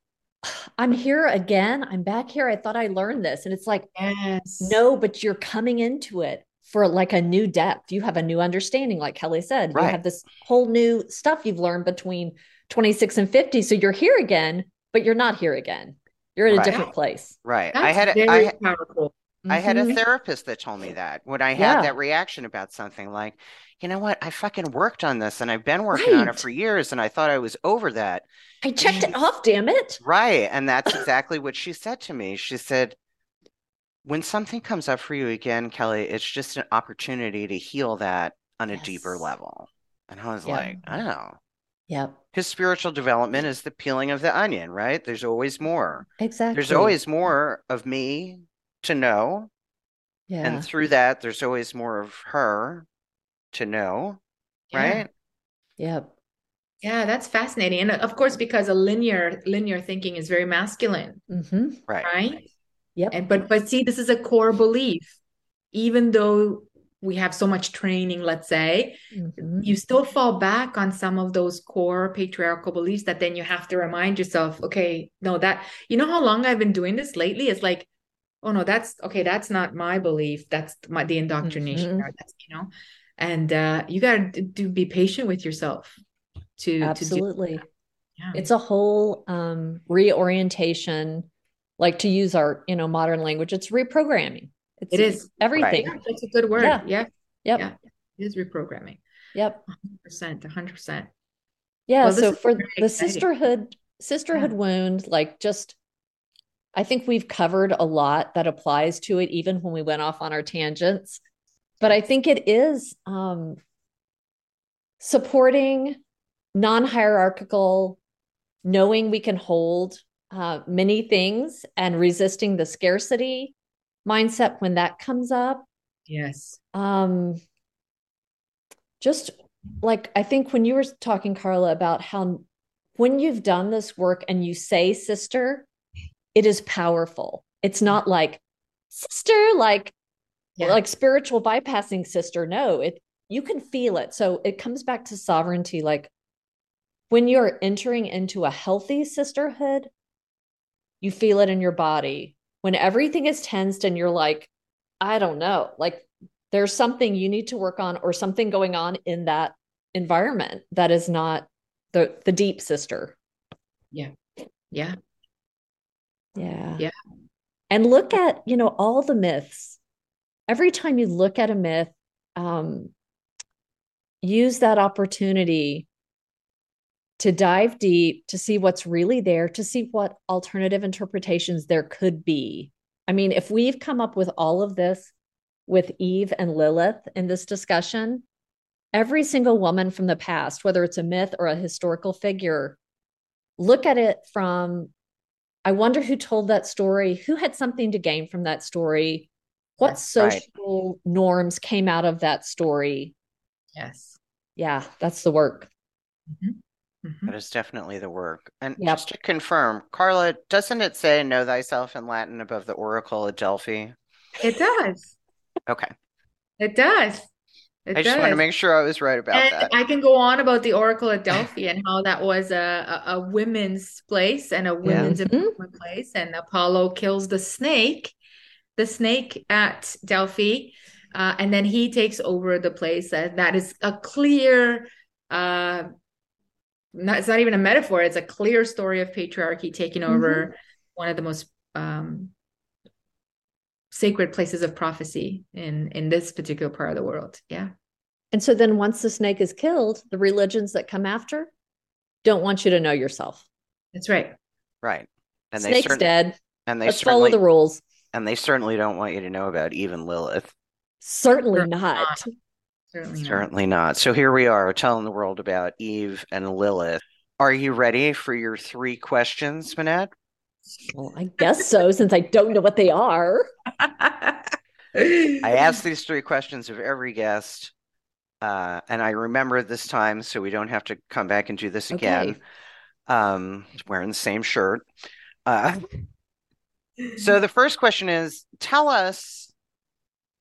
I'm here again. I'm back here. I thought I learned this. And it's like, Yes. no, but you're coming into it for like a new depth. You have a new understanding, like Kelly said. You have this whole new stuff you've learned between 26 and 50. So you're here again, but you're not here again. You're in a Right. different place. Right. I had a, very I powerful. I had a Mhm. therapist that told me that when I had Yeah. that reaction about something like, you know what, I fucking worked on this and I've been working on it for years and I thought I was over that. I checked it off, damn it. Right. And that's exactly what she said to me. She said, when something comes up for you again, Kelly, it's just an opportunity to heal that on a deeper level. And I was Yeah. like, oh, Yep. because spiritual development is the peeling of the onion, right? There's always more. Exactly. There's always more of me to know. yeah. And through that, there's always more of her to know, Yeah. right? Yep. Yeah, that's fascinating. And of course, because a linear linear thinking is very masculine, hmm Right. right? Yep. And but but see, this is a core belief. Even though we have so much training, let's say, Mhm. you still fall back on some of those core patriarchal beliefs that then you have to remind yourself, okay, no, that you know how long I've been doing this lately? It's like, oh no, that's okay, that's not my belief. That's my the indoctrination. Mhm. or That's you know, and uh you gotta do, do be patient with yourself to to do Absolutely. yeah. It's a whole um, reorientation, like to use our, you know, modern language, it's reprogramming. It's It is. everything. Yeah, that's a good word. Yeah. Yeah. Yep. Yeah. It is reprogramming. Yep. 100%. 100%. Yeah. Well, so for the exciting. sisterhood, sisterhood wound, like just, I think we've covered a lot that applies to it, even when we went off on our tangents. But I think it is um, supporting non hierarchical, knowing we can hold uh, many things and resisting the scarcity mindset when that comes up. Yes. Um, just like I think when you were talking, Carla, about how when you've done this work and you say sister, it is powerful. It's not like sister, like Yeah. like spiritual bypassing sister. No, it you can feel it. So it comes back to sovereignty. Like when you're entering into a healthy sisterhood, you feel it in your body. When everything is tensed and you're like, I don't know, like there's something you need to work on or something going on in that environment that is not the the deep sister. Yeah. Yeah. Yeah. Yeah. And look at, you know, all the myths. Every time you look at a myth, um, use that opportunity to dive deep, to see what's really there, to see what alternative interpretations there could be. I mean, if we've come up with all of this with Eve and Lilith in this discussion, every single woman from the past, whether it's a myth or a historical figure, look at it from I wonder who told that story, who had something to gain from that story, what social right. norms came out of that story. Yes. Yeah, that's the work. Mm-hmm. Mm-hmm. That is definitely the work. And yep. just to confirm, Carla, doesn't it say know thyself in Latin above the Oracle at Delphi? It does. Okay. It does. It I just want to make sure I was right about and that. I can go on about the Oracle at Delphi and how that was a, a, a women's place and a women's yeah. Mm-hmm. place, and Apollo kills the snake, the snake at Delphi, uh, and then he takes over the place. And that is a clear, uh, not, it's not even a metaphor. It's a clear story of patriarchy taking over mm-hmm. one of the most um, sacred places of prophecy in in this particular part of the world yeah and so then once the snake is killed the religions that come after don't want you to know yourself that's right right and snake's they dead and they Let's follow the rules and they certainly don't want you to know about even lilith certainly, certainly not. not. certainly, certainly not. not so here we are telling the world about eve and lilith are you ready for your three questions monette well, I guess so, since I don't know what they are. I ask these three questions of every guest, uh, and I remember this time so we don't have to come back and do this again. Okay. Um, wearing the same shirt. Uh, so the first question is tell us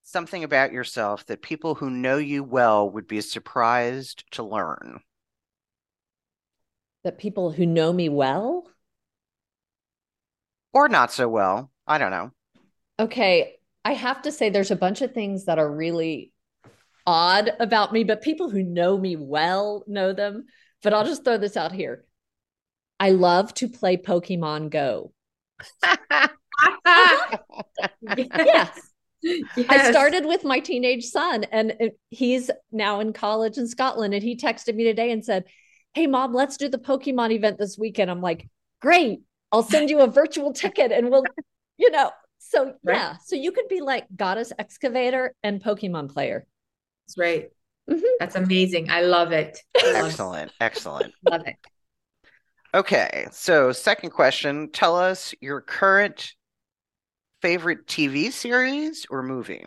something about yourself that people who know you well would be surprised to learn. That people who know me well? or not so well. I don't know. Okay. I have to say, there's a bunch of things that are really odd about me, but people who know me well know them. But I'll just throw this out here. I love to play Pokemon Go. yes. Yes. I started with my teenage son, and he's now in college in Scotland. And he texted me today and said, Hey, mom, let's do the Pokemon event this weekend. I'm like, Great. I'll send you a virtual ticket and we'll, you know. So right. yeah, so you could be like goddess excavator and Pokemon player. That's right. Mm-hmm. That's amazing. I love it. excellent. Excellent. love it. Okay. So second question, tell us your current favorite TV series or movie.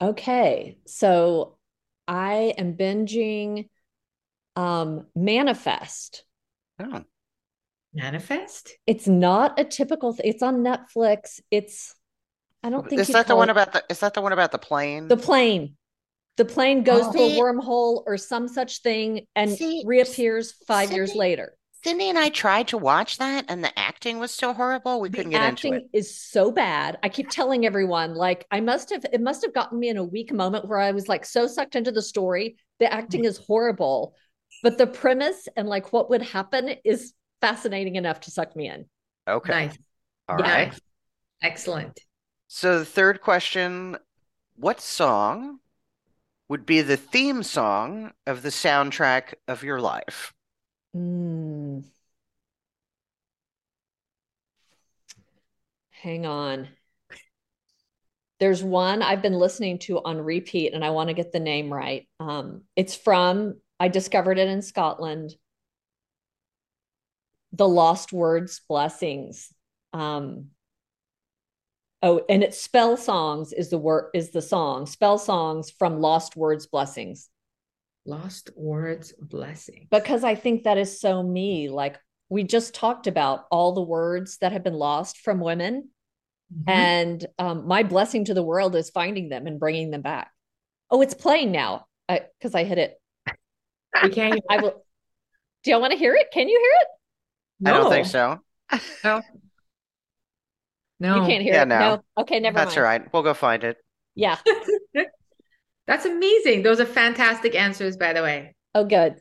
Okay. So I am binging um Manifest. Oh. Manifest? It's not a typical. Th- it's on Netflix. It's. I don't think is that the one it, about the. Is that the one about the plane? The plane. The plane goes oh, through a wormhole or some such thing and see, reappears five years later. Cindy and I tried to watch that, and the acting was so horrible we the couldn't get into it. The acting is so bad. I keep telling everyone, like, I must have. It must have gotten me in a weak moment where I was like so sucked into the story. The acting is horrible, but the premise and like what would happen is fascinating enough to suck me in. Okay. Nice. All yeah. right. Excellent. So the third question, what song would be the theme song of the soundtrack of your life? Mm. Hang on. There's one I've been listening to on repeat, and I want to get the name right. Um, it's from, I discovered it in Scotland the lost words blessings um oh and it's spell songs is the word is the song spell songs from lost words blessings lost words blessing. because i think that is so me like we just talked about all the words that have been lost from women mm-hmm. and um, my blessing to the world is finding them and bringing them back oh it's playing now because I, I hit it we can't i will Do y'all want to hear it? Can you hear it? I don't think so. No. No. You can't hear Yeah, it. no. Okay, never That's mind. That's all right. We'll go find it. Yeah. That's amazing. Those are fantastic answers, by the way. Oh, good.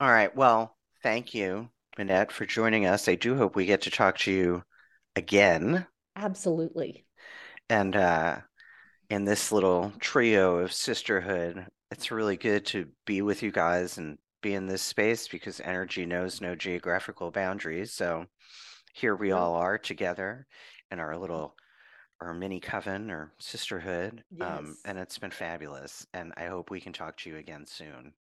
All right. Well, thank you, Monette, for joining us. I do hope we get to talk to you again. Absolutely. And uh, in this little trio of sisterhood, it's really good to be with you guys and be in this space because energy knows no geographical boundaries. So here we all are together in our little our mini coven or sisterhood. Um, and it's been fabulous. And I hope we can talk to you again soon.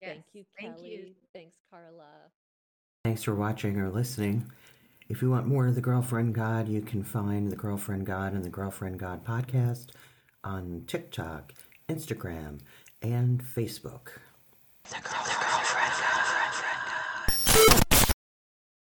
Yes, Thank you, thank you. Thanks, Carla. Thanks for watching or listening. If you want more of The Girlfriend God, you can find The Girlfriend God and The Girlfriend God podcast on TikTok, Instagram, and Facebook.